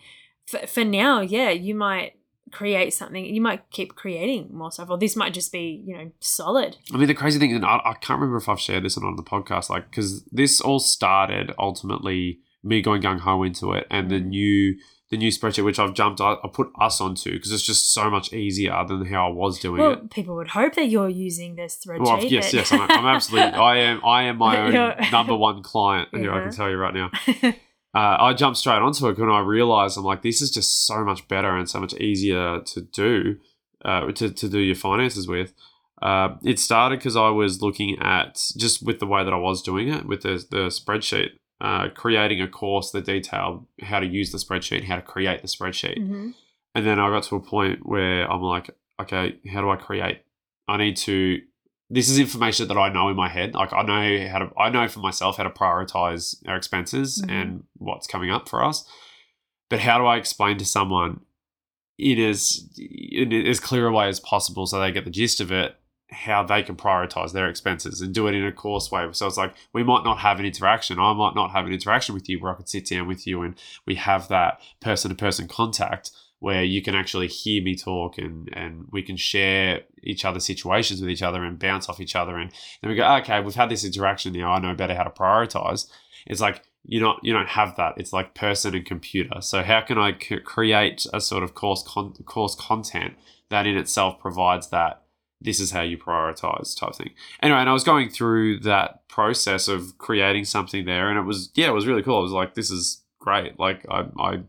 for, for now, yeah, you might create something. You might keep creating more stuff, or this might just be, you know, solid. I mean, the crazy thing, and I, I can't remember if I've shared this on the podcast, like, because this all started ultimately me going gung ho into it, and the Mm. new the new spreadsheet, which I've jumped, I, I put us onto because it's just so much easier than how I was doing Well, it. people would hope that you're using this spreadsheet. Well, yes, yes, I'm, I'm absolutely. I am. I am <laughs> my own number one client here. I can tell you right now. <laughs> uh, I jumped straight onto it when I realized I'm like, this is just so much better and so much easier to do, uh, to, to do your finances with. Uh, it started because I was looking at just with the way that I was doing it with the, the spreadsheet, uh, creating a course that detailed how to use the spreadsheet, how to create the spreadsheet. Mhm. And then I got to a point where I'm like, okay, how do I create? I need to. This is information that I know in my head. Like I know how to. I know for myself how to prioritize our expenses Mhm. and what's coming up for us. But how do I explain to someone in as in as clear a way as possible so they get the gist of it? How they can prioritize their expenses and do it in a course way. So it's like we might not have an interaction. I might not have an interaction with you where I could sit down with you and we have that person to person contact where you can actually hear me talk and and we can share each other's situations with each other and bounce off each other. And then we go okay we've had this interaction now. I know better how to prioritize. It's like you not you don't have that. It's like person and computer. So how can I c- create a sort of course con- course content that in itself provides that this is how you prioritize type thing. Anyway and I was going through that process of creating something there and it was yeah it was really cool. I was like this is great. Like I, I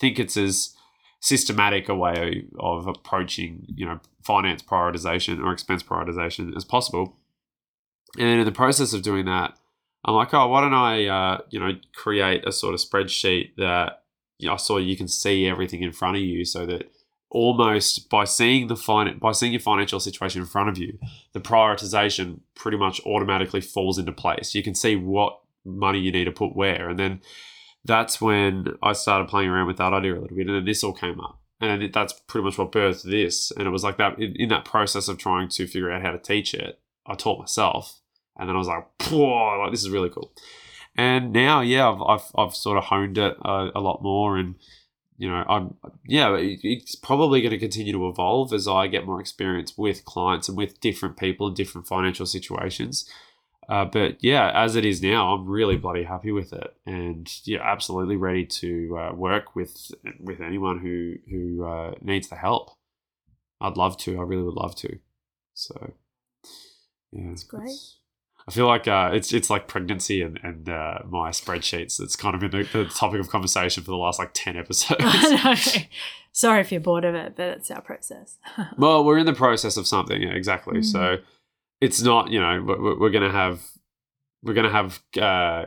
think it's as systematic a way of approaching you know finance prioritization or expense prioritization as possible. And in the process of doing that i'm like oh why don't i uh, you know create a sort of spreadsheet that you know, so you can see everything in front of you so that almost by seeing the fin- by seeing your financial situation in front of you the prioritization pretty much automatically falls into place. You can see what money you need to put where. And then that's when I started playing around with that idea a little bit, and then this all came up, and it, that's pretty much what birthed this. And it was like that in, in that process of trying to figure out how to teach it, I taught myself, and then I was like, "Whoa, like this is really cool." And now, yeah, I've I've, I've sort of honed it a, a lot more, and you know, I'm yeah, it, it's probably going to continue to evolve as I get more experience with clients and with different people in different financial situations. Uh, but yeah, as it is now, I'm really bloody happy with it, and yeah, absolutely ready to uh, work with with anyone who who uh, needs the help. I'd love to. I really would love to. So yeah, That's great. I feel like uh, it's it's like pregnancy and and uh, my spreadsheets. It's kind of been the, the topic of conversation for the last like ten <laughs> episodes. Sorry if you're bored of it, but it's our process. <laughs> Well, we're in the process of something, yeah, exactly. Mm. So it's not, you know, we're, we're going to have we're going to have uh,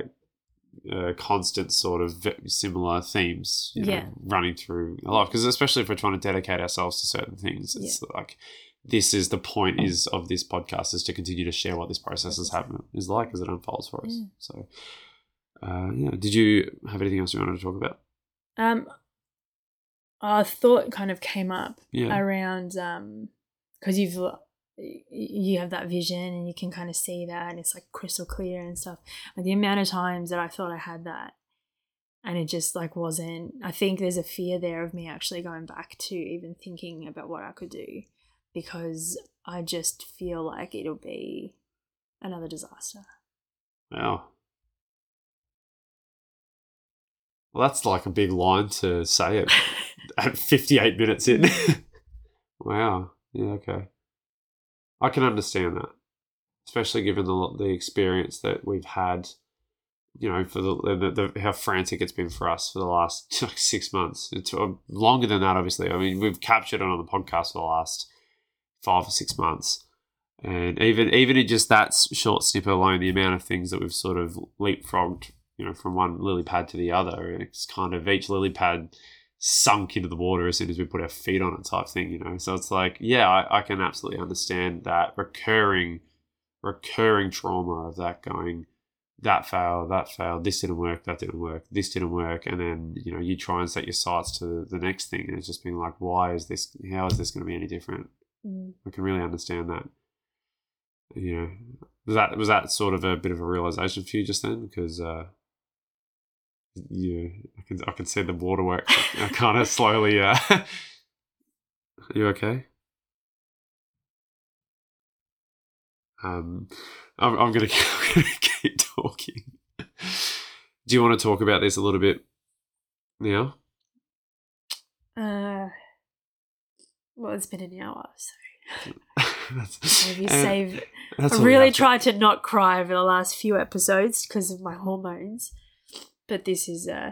uh, constant sort of similar themes, you know, Yeah. running through a lot. Because especially if we're trying to dedicate ourselves to certain things, it's like this is the point is of this podcast is to continue to share what this process is happen is like as it unfolds for us. Yeah. So, uh, yeah. Did you have anything else you wanted to talk about? Um, a thought kind of came up Yeah. around um, because you've you have that vision and you can kind of see that and it's like crystal clear and stuff. Like the amount of times that I thought I had that and it just like wasn't. I think there's a fear there of me actually going back to even thinking about what I could do because I just feel like it'll be another disaster. Wow. Well, that's like a big line to say it <laughs> at 58 minutes in. <laughs> wow. Yeah, okay. I can understand that, especially given the the experience that we've had, you know, for the, the, the how frantic it's been for us for the last <laughs> like six months. It's uh, longer than that, obviously. I mean, we've captured it on the podcast for the last five or six months. And even even in just that short snippet alone, the amount of things that we've sort of leapfrogged, you know, from one lily pad to the other, it's kind of each lily pad sunk into the water as soon as we put our feet on it, type thing, you know. So it's like, yeah, I, I can absolutely understand that recurring, recurring trauma of that going, that failed, that failed, this didn't work, that didn't work, this didn't work, and then you know you try and set your sights to the next thing, and it's just being like, why is this? How is this going to be any different? Mm. I can really understand that. You know, was that was that sort of a bit of a realization for you just then? Because uh, you, I can I can see the waterworks kind of <laughs> slowly uh, Are <laughs> you okay? Um, I'm, I'm going <laughs> to keep talking. Do you want to talk about this a little bit now? Uh, well, it's been an hour, so That's- maybe and save. that's I all really to- tried to not cry over the last few episodes because of my hormones, but this is uh,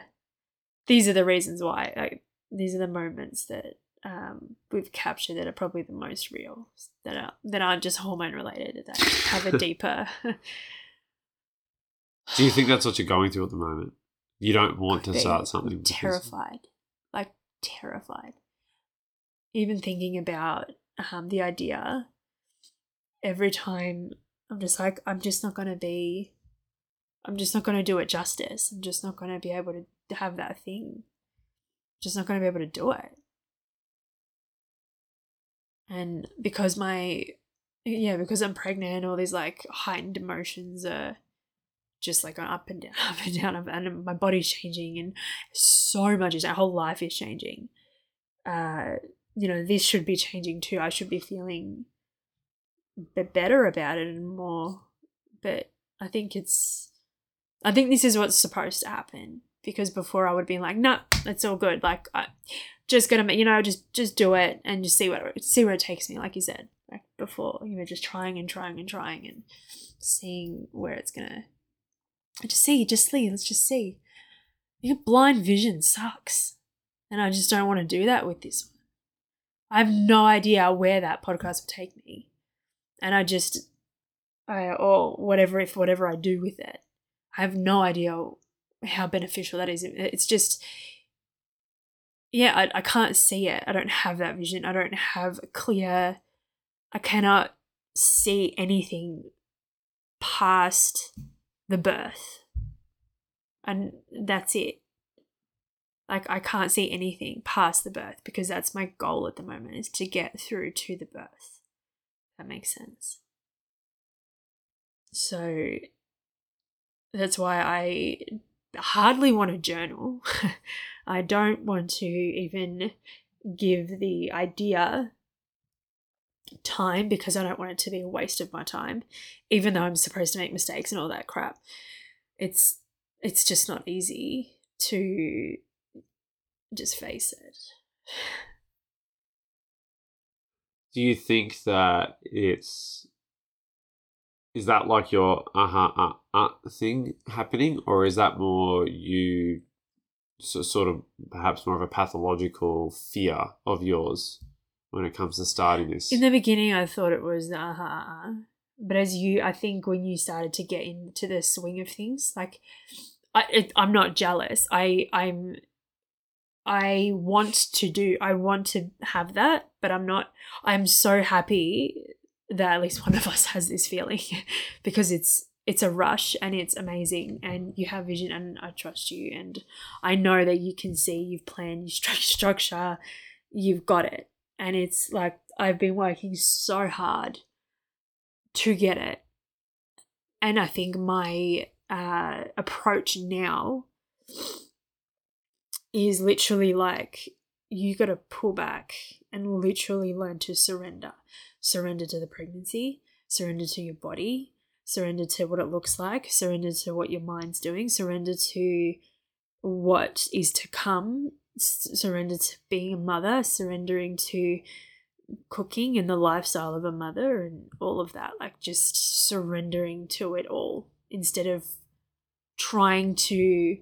these are the reasons why. Like, these are the moments that um we've captured that are probably the most real, that are that aren't just hormone related, that have a <laughs> deeper. Do you think that's what you're going through at the moment? You don't <sighs> want to start something. because- terrified like terrified even thinking about um, the idea every time i'm just like i'm just not going to be i'm just not going to do it justice. I'm just not going to be able to have that thing. I'm just not going to be able to do it. And because my yeah because i'm pregnant all these like heightened emotions are just like up and down <laughs> up and down and my body's changing and so much is our whole life is changing. Uh you know this should be changing too. I should be feeling be- better about it and more. But i think it's i think this is what's supposed to happen because before i would have been like no it's all good like i just gonna ma- you know just just do it and just see what see where it takes me like you said like before you know just trying and trying and trying and seeing where it's gonna just see just see let's just see. Your blind vision sucks and i just don't want to do that with this one. I have no idea where that podcast will take me and i just i or whatever if whatever i do with it i have no idea how beneficial that is. It's just yeah I, I can't see it. I don't have that vision. I don't have a clear i cannot see anything past the birth. And that's it. Like i can't see anything past the birth because that's my goal at the moment is to get through to the birth. That makes sense. So that's why i hardly want to journal <laughs> i don't want to even give the idea time because i don't want it to be a waste of my time even though i'm supposed to make mistakes and all that crap it's it's just not easy to just face it. <sighs> Do you think that it's is that like your uh-huh uh, uh thing happening or is that more you so, sort of perhaps more of a pathological fear of yours when it comes to starting this In the beginning, I thought it was uh huh, uh-huh. but as you, I think when you started to get into the swing of things, like I, it, I'm not jealous. I, I'm, I want to do. I want to have that, but I'm not. I'm so happy that at least one of us has this feeling <laughs> because it's it's a rush and it's amazing and you have vision and I trust you and I know that you can see you've planned you stru- structure you've got it. And it's like I've been working so hard to get it. And I think my uh, approach now is literally like you got to pull back and literally learn to surrender. Surrender to the pregnancy surrender to your body surrender to what it looks like surrender to what your mind's doing surrender to what is to come surrender to being a mother surrendering to cooking and the lifestyle of a mother and all of that like just surrendering to it all instead of trying to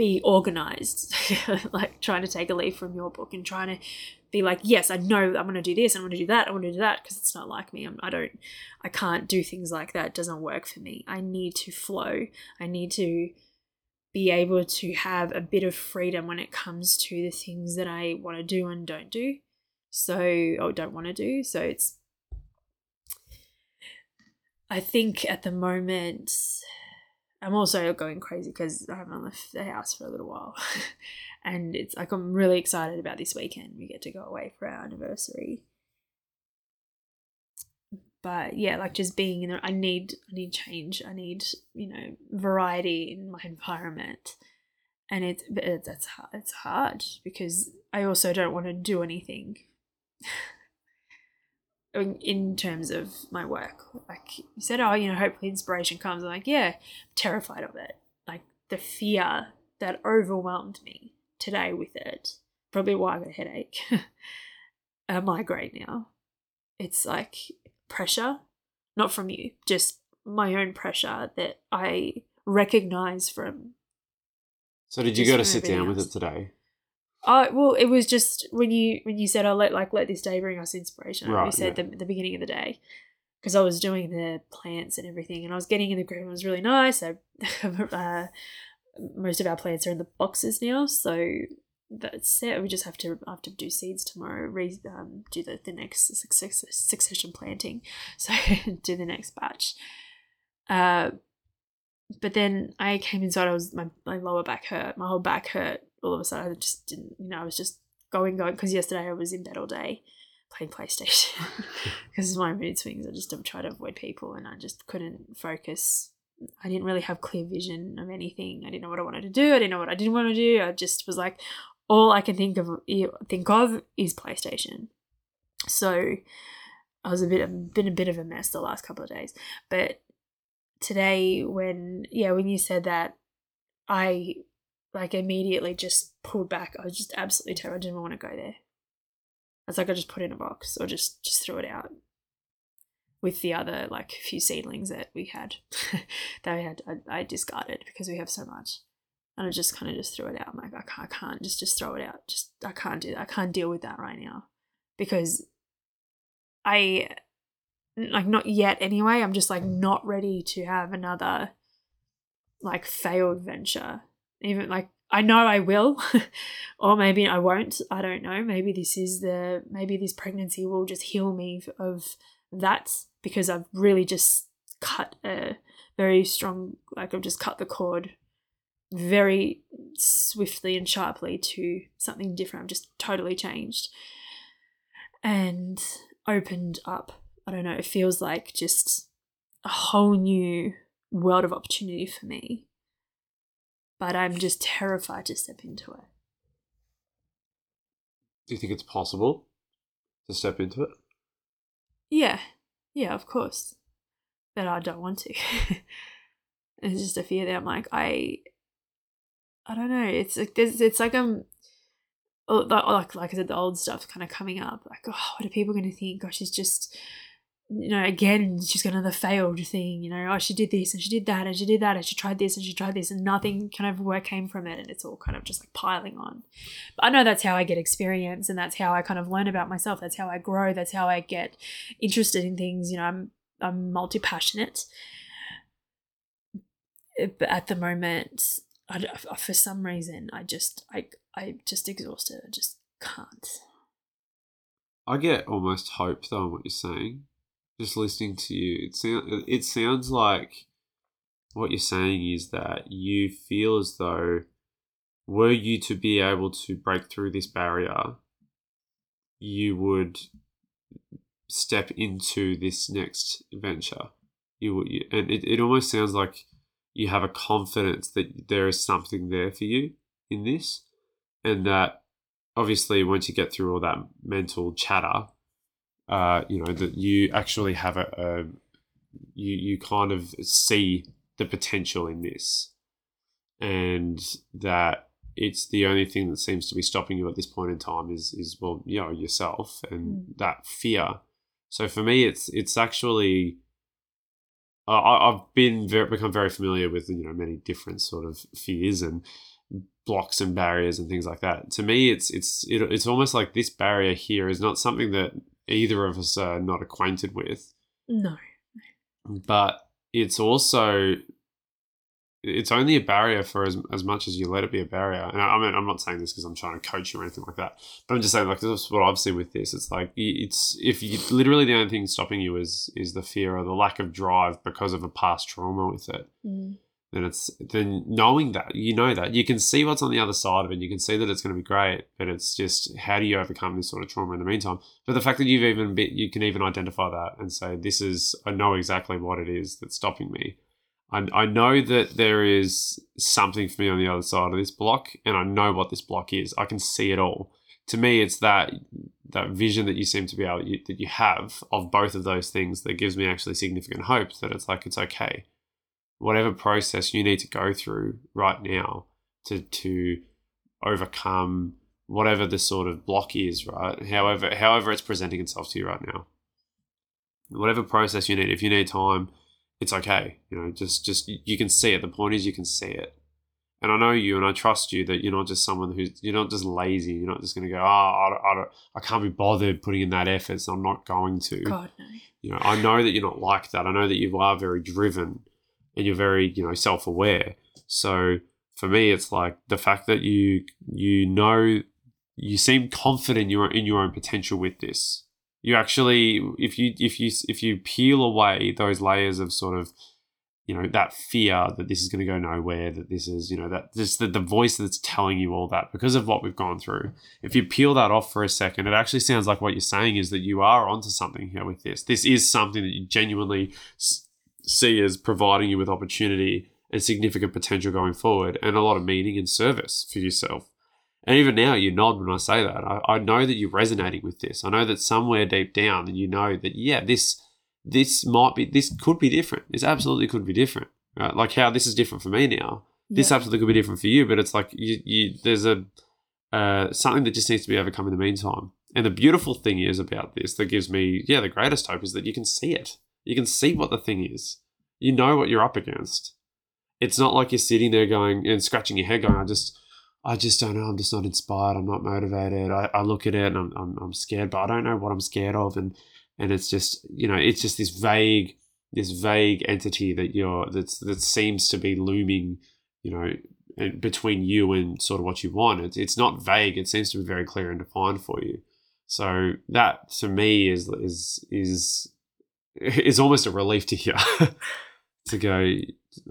be organized <laughs> like trying to take a leaf from your book and trying to be like yes i know i'm going to do this i'm going to do that i want to do that because it's not like me I'm, i don't i can't do things like that it doesn't work for me. I need to flow i need to be able to have a bit of freedom when it comes to the things that i want to do and don't do. So or don't want to do so it's i think at the moment i'm also going crazy because i haven't left the house for a little while. <laughs> And it's like i'm really excited about this weekend. We get to go away for our anniversary. But yeah like just being in there i need i need change. I need you know variety in my <laughs> environment. And it's it's hard, it's hard because i also don't want to do anything <laughs> in, in terms of my work. Like you said, oh, you know, hopefully inspiration comes. I'm like, yeah, I'm terrified of it. Like the fear that overwhelmed me today with it. Probably why I got a headache, <laughs> a migraine now. It's like pressure, not from you, just my own pressure that I recognize from. So did you go to sit down with it today? Oh well, it was just when you when you said I'll let like let this day bring us inspiration. Right, we said yeah. the, the beginning of the day because I was doing the plants and everything, and I was getting in the groove. It was really nice. I, <laughs> uh, most of our plants are in the boxes now, so that's it. We just have to have to do seeds tomorrow. Re, um, do the the next success, succession planting. <laughs> So do the next batch. Uh, but then I came inside. I was my my lower back hurt. My whole back hurt. All of a sudden, I just didn't. You know, I was just going going because yesterday I was in bed all day playing PlayStation <laughs> <laughs> because my mood swings. I just try to avoid people, and I just couldn't focus. I didn't really have clear vision of anything. I didn't know what I wanted to do. I didn't know what I didn't want to do. I just was like, all I can think of think of is PlayStation. So I was a bit been a bit of a mess the last couple of days, but today when yeah when you said that i like immediately just pulled back. I was just absolutely terrified. I didn't want to go there. It's like i just put it in a box or just just threw it out with the other like few seedlings that we had <laughs> that we had. I, I discarded because we have so much and i just kind of just threw it out. I'm like I can't, I can't just just throw it out. Just i can't do that i can't deal with that right now because i like not yet anyway i'm just like not ready to have another like failed venture. Even like i know i will <laughs> or maybe i won't i don't know maybe this is the maybe this pregnancy will just heal me of that because i've really just cut a very strong like i've just cut the cord very swiftly and sharply to something different. I've just totally changed and opened up I don't know, it feels like just a whole new world of opportunity for me. But I'm just terrified to step into it. Do you think it's possible to step into it? Yeah, yeah, of course. But I don't want to. <laughs> it's just a fear that I'm like, I, I don't know. It's like there's, it's like I'm, oh, like like I said, the old stuff kind of coming up. Like, oh, what are people going to think? Oh, she's just you know, again, she's got another failed thing, you know, oh, she did this and she did that and she did that and she tried this and she tried this and nothing kind of work came from it and it's all kind of just like piling on. But I know that's how I get experience and that's how I kind of learn about myself. That's how I grow. That's how I get interested in things. You know, I'm I'm multi passionate, but at the moment, I, for some reason, I just I I just exhausted. I just can't. I get almost hope though what you're saying. Just listening to you, it sounds it sounds like what you're saying is that you feel as though were you to be able to break through this barrier, you would step into this next venture. You would, you, and it, it almost sounds like you have a confidence that there is something there for you in this, and that obviously once you get through all that mental chatter, uh, you know that you actually have a, a you you kind of see the potential in this, and that it's the only thing that seems to be stopping you at this point in time is is well you know yourself and Mm. that fear. So for me, it's it's actually I- I've been very, become very familiar with you know many different sort of fears and blocks and barriers and things like that. To me, it's it's it, it's almost like this barrier here is not something that either of us are not acquainted with, No. but it's also it's only a barrier for as, as much as you let it be a barrier. And I, I mean, I'm not saying this because I'm trying to coach you or anything like that, but I'm just saying like this is what I've seen with this. It's like it's if you literally the only thing stopping you is is the fear or the lack of drive because of a past trauma with it. Mm. Then it's then knowing that you know that you can see what's on the other side of it. You can see that it's going to be great, but it's just how do you overcome this sort of trauma in the meantime? But the fact that you've even been, you can even identify that and say this is I know exactly what it is that's stopping me. I, I know that there is something for me on the other side of this block, and I know what this block is. I can see it all. To me, it's that that vision that you seem to be able that you have of both of those things that gives me actually significant hope that it's like it's okay whatever process you need to go through right now to to overcome whatever the sort of block is right however however it's presenting itself to you right now whatever process you need if you need time it's okay you know just just you can see it the point is you can see it and I know you and I trust you that you're not just someone who's you're not just lazy. You're not just going to go, oh, I, don't, I, don't, I can't be bothered putting in that effort, so I'm not going to. God no. You know, I know that you're not like that. I know that you are very driven and you're very, you know, self aware. So for me, it's like the fact that you you know you seem confident in your in your own potential with this. You actually, if you if you if you peel away those layers of sort of you know that fear that this is going to go nowhere that this is you know that just the, the voice that's telling you all that because of what we've gone through if you peel that off for a second it actually sounds like what you're saying is that you are onto something here with this this is something that you genuinely see as providing you with opportunity and significant potential going forward and a lot of meaning and service for yourself and even now you nod when i say that I, I know that you're resonating with this i know that somewhere deep down you know that yeah this this might be this could be different. This absolutely could be different. Right? Like how this is different for me now. This Yeah. absolutely could be different for you, but it's like you, you there's a uh, something that just needs to be overcome in the meantime. And the beautiful thing is about this that gives me yeah the greatest hope is that you can see it. You can see what the thing is. You know what you're up against. It's not like you're sitting there going and scratching your head going I just I just don't know. I'm just not inspired. I'm not motivated. I, I look at it and I'm, I'm, I'm scared, but I don't know what I'm scared of. And and it's just you know it's just this vague this vague entity that you're that's that seems to be looming you know eh, between you and sort of what you want it's, it's not vague it seems to be very clear and defined for you so that to me is is is is almost a relief to hear <laughs> to go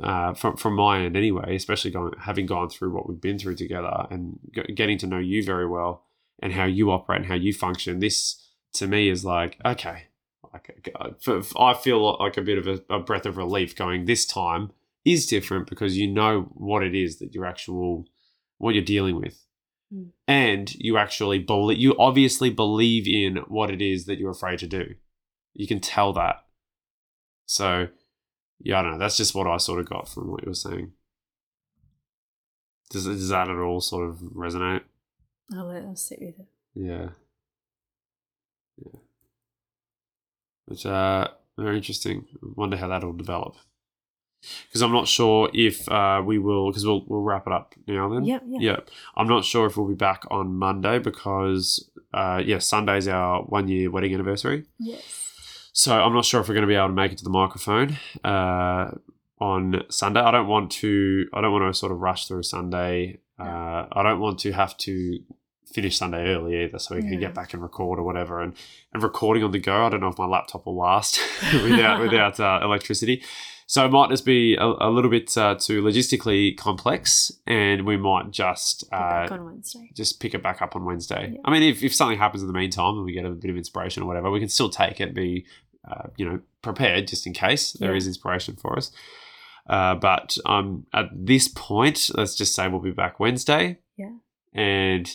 uh, from from my end anyway especially going having gone through what we've been through together and g- getting to know you very well and how you operate and how you function. This to me is like okay like uh, for, i feel like a bit of a, a breath of relief going this time is different because you know what it is that your actual what you're dealing with. Mm. and you actually believe you obviously believe in what it is that you're afraid to do you can tell that so yeah i don't know that's just what i sort of got from what you were saying does, does that at all sort of resonate I'll let sit with it. yeah. Yeah. Which uh very interesting. Wonder how that'll develop. Because I'm not sure if uh, we will, because we'll we'll wrap it up now. Then, Yep, yeah. yeah. I'm not sure if we'll be back on Monday because, uh, yeah, Sunday's our one year wedding anniversary. Yes. So I'm not sure if we're going to be able to make it to the microphone uh, on Sunday. I don't want to. I don't want to sort of rush through Sunday. Uh, I don't want to have to finish Sunday early either, so we can get back and record or whatever. And and recording on the go. I don't know if my laptop will last <laughs> without <laughs> without uh, electricity. So it might just be a, a little bit uh, too logistically complex, and we might just uh, on Wednesday. just pick it back up on Wednesday. Yeah. I mean, if, if something happens in the meantime and we get a bit of inspiration or whatever, we can still take it, be, uh, you know, prepared just in case there Yeah. is inspiration for us. Uh, but um, at this point, let's just say we'll be back Wednesday. Yeah. And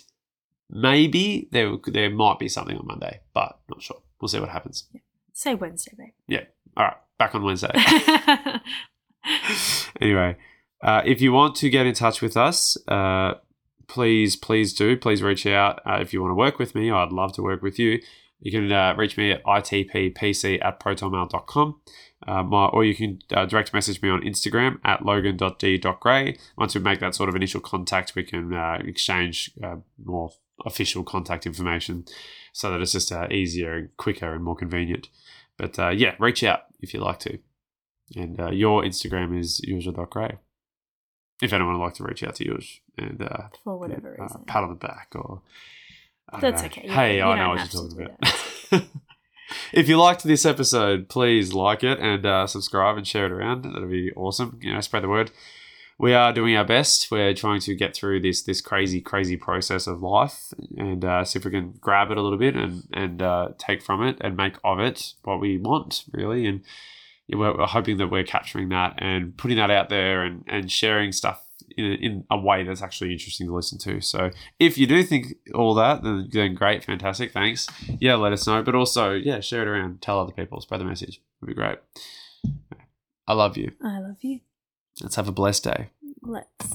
maybe there there might be something on Monday, but not sure. We'll see what happens. Say Wednesday, babe. Yeah. All right, back on Wednesday. <laughs> <laughs> anyway, uh, if you want to get in touch with us, uh, please, please do. Please reach out. Uh, if you want to work with me, I'd love to work with you. You can uh, reach me at itppc at protonmail.com. Uh, my, or you can uh, direct message me on Instagram at logan.d.gray. Once we make that sort of initial contact, we can uh, exchange uh, more official contact information so that it's just uh, easier and quicker and more convenient. But uh, yeah, reach out if you'd like to. And uh, your Instagram is yuzha.gray. If anyone would like to reach out to yours and uh, For whatever uh, reason. pat on the back or That's know. okay. Hey, you I know what you're talking about. <laughs> if you liked this episode, please like it and uh, subscribe and share it around. That'd be awesome. You know, spread the word. We are doing our best. We're trying to get through this this crazy, crazy process of life and uh, see if we can grab it a little bit and and uh, take from it and make of it what we want, really. And we're, we're hoping that we're capturing that and putting that out there and, and sharing stuff in, in a way that's actually interesting to listen to. So if you do think all that, then, then great, fantastic, thanks. Yeah, let us know. But also, yeah, share it around, tell other people, spread the message. It'd be great. I love you. I love you. Let's have a blessed day. Let's.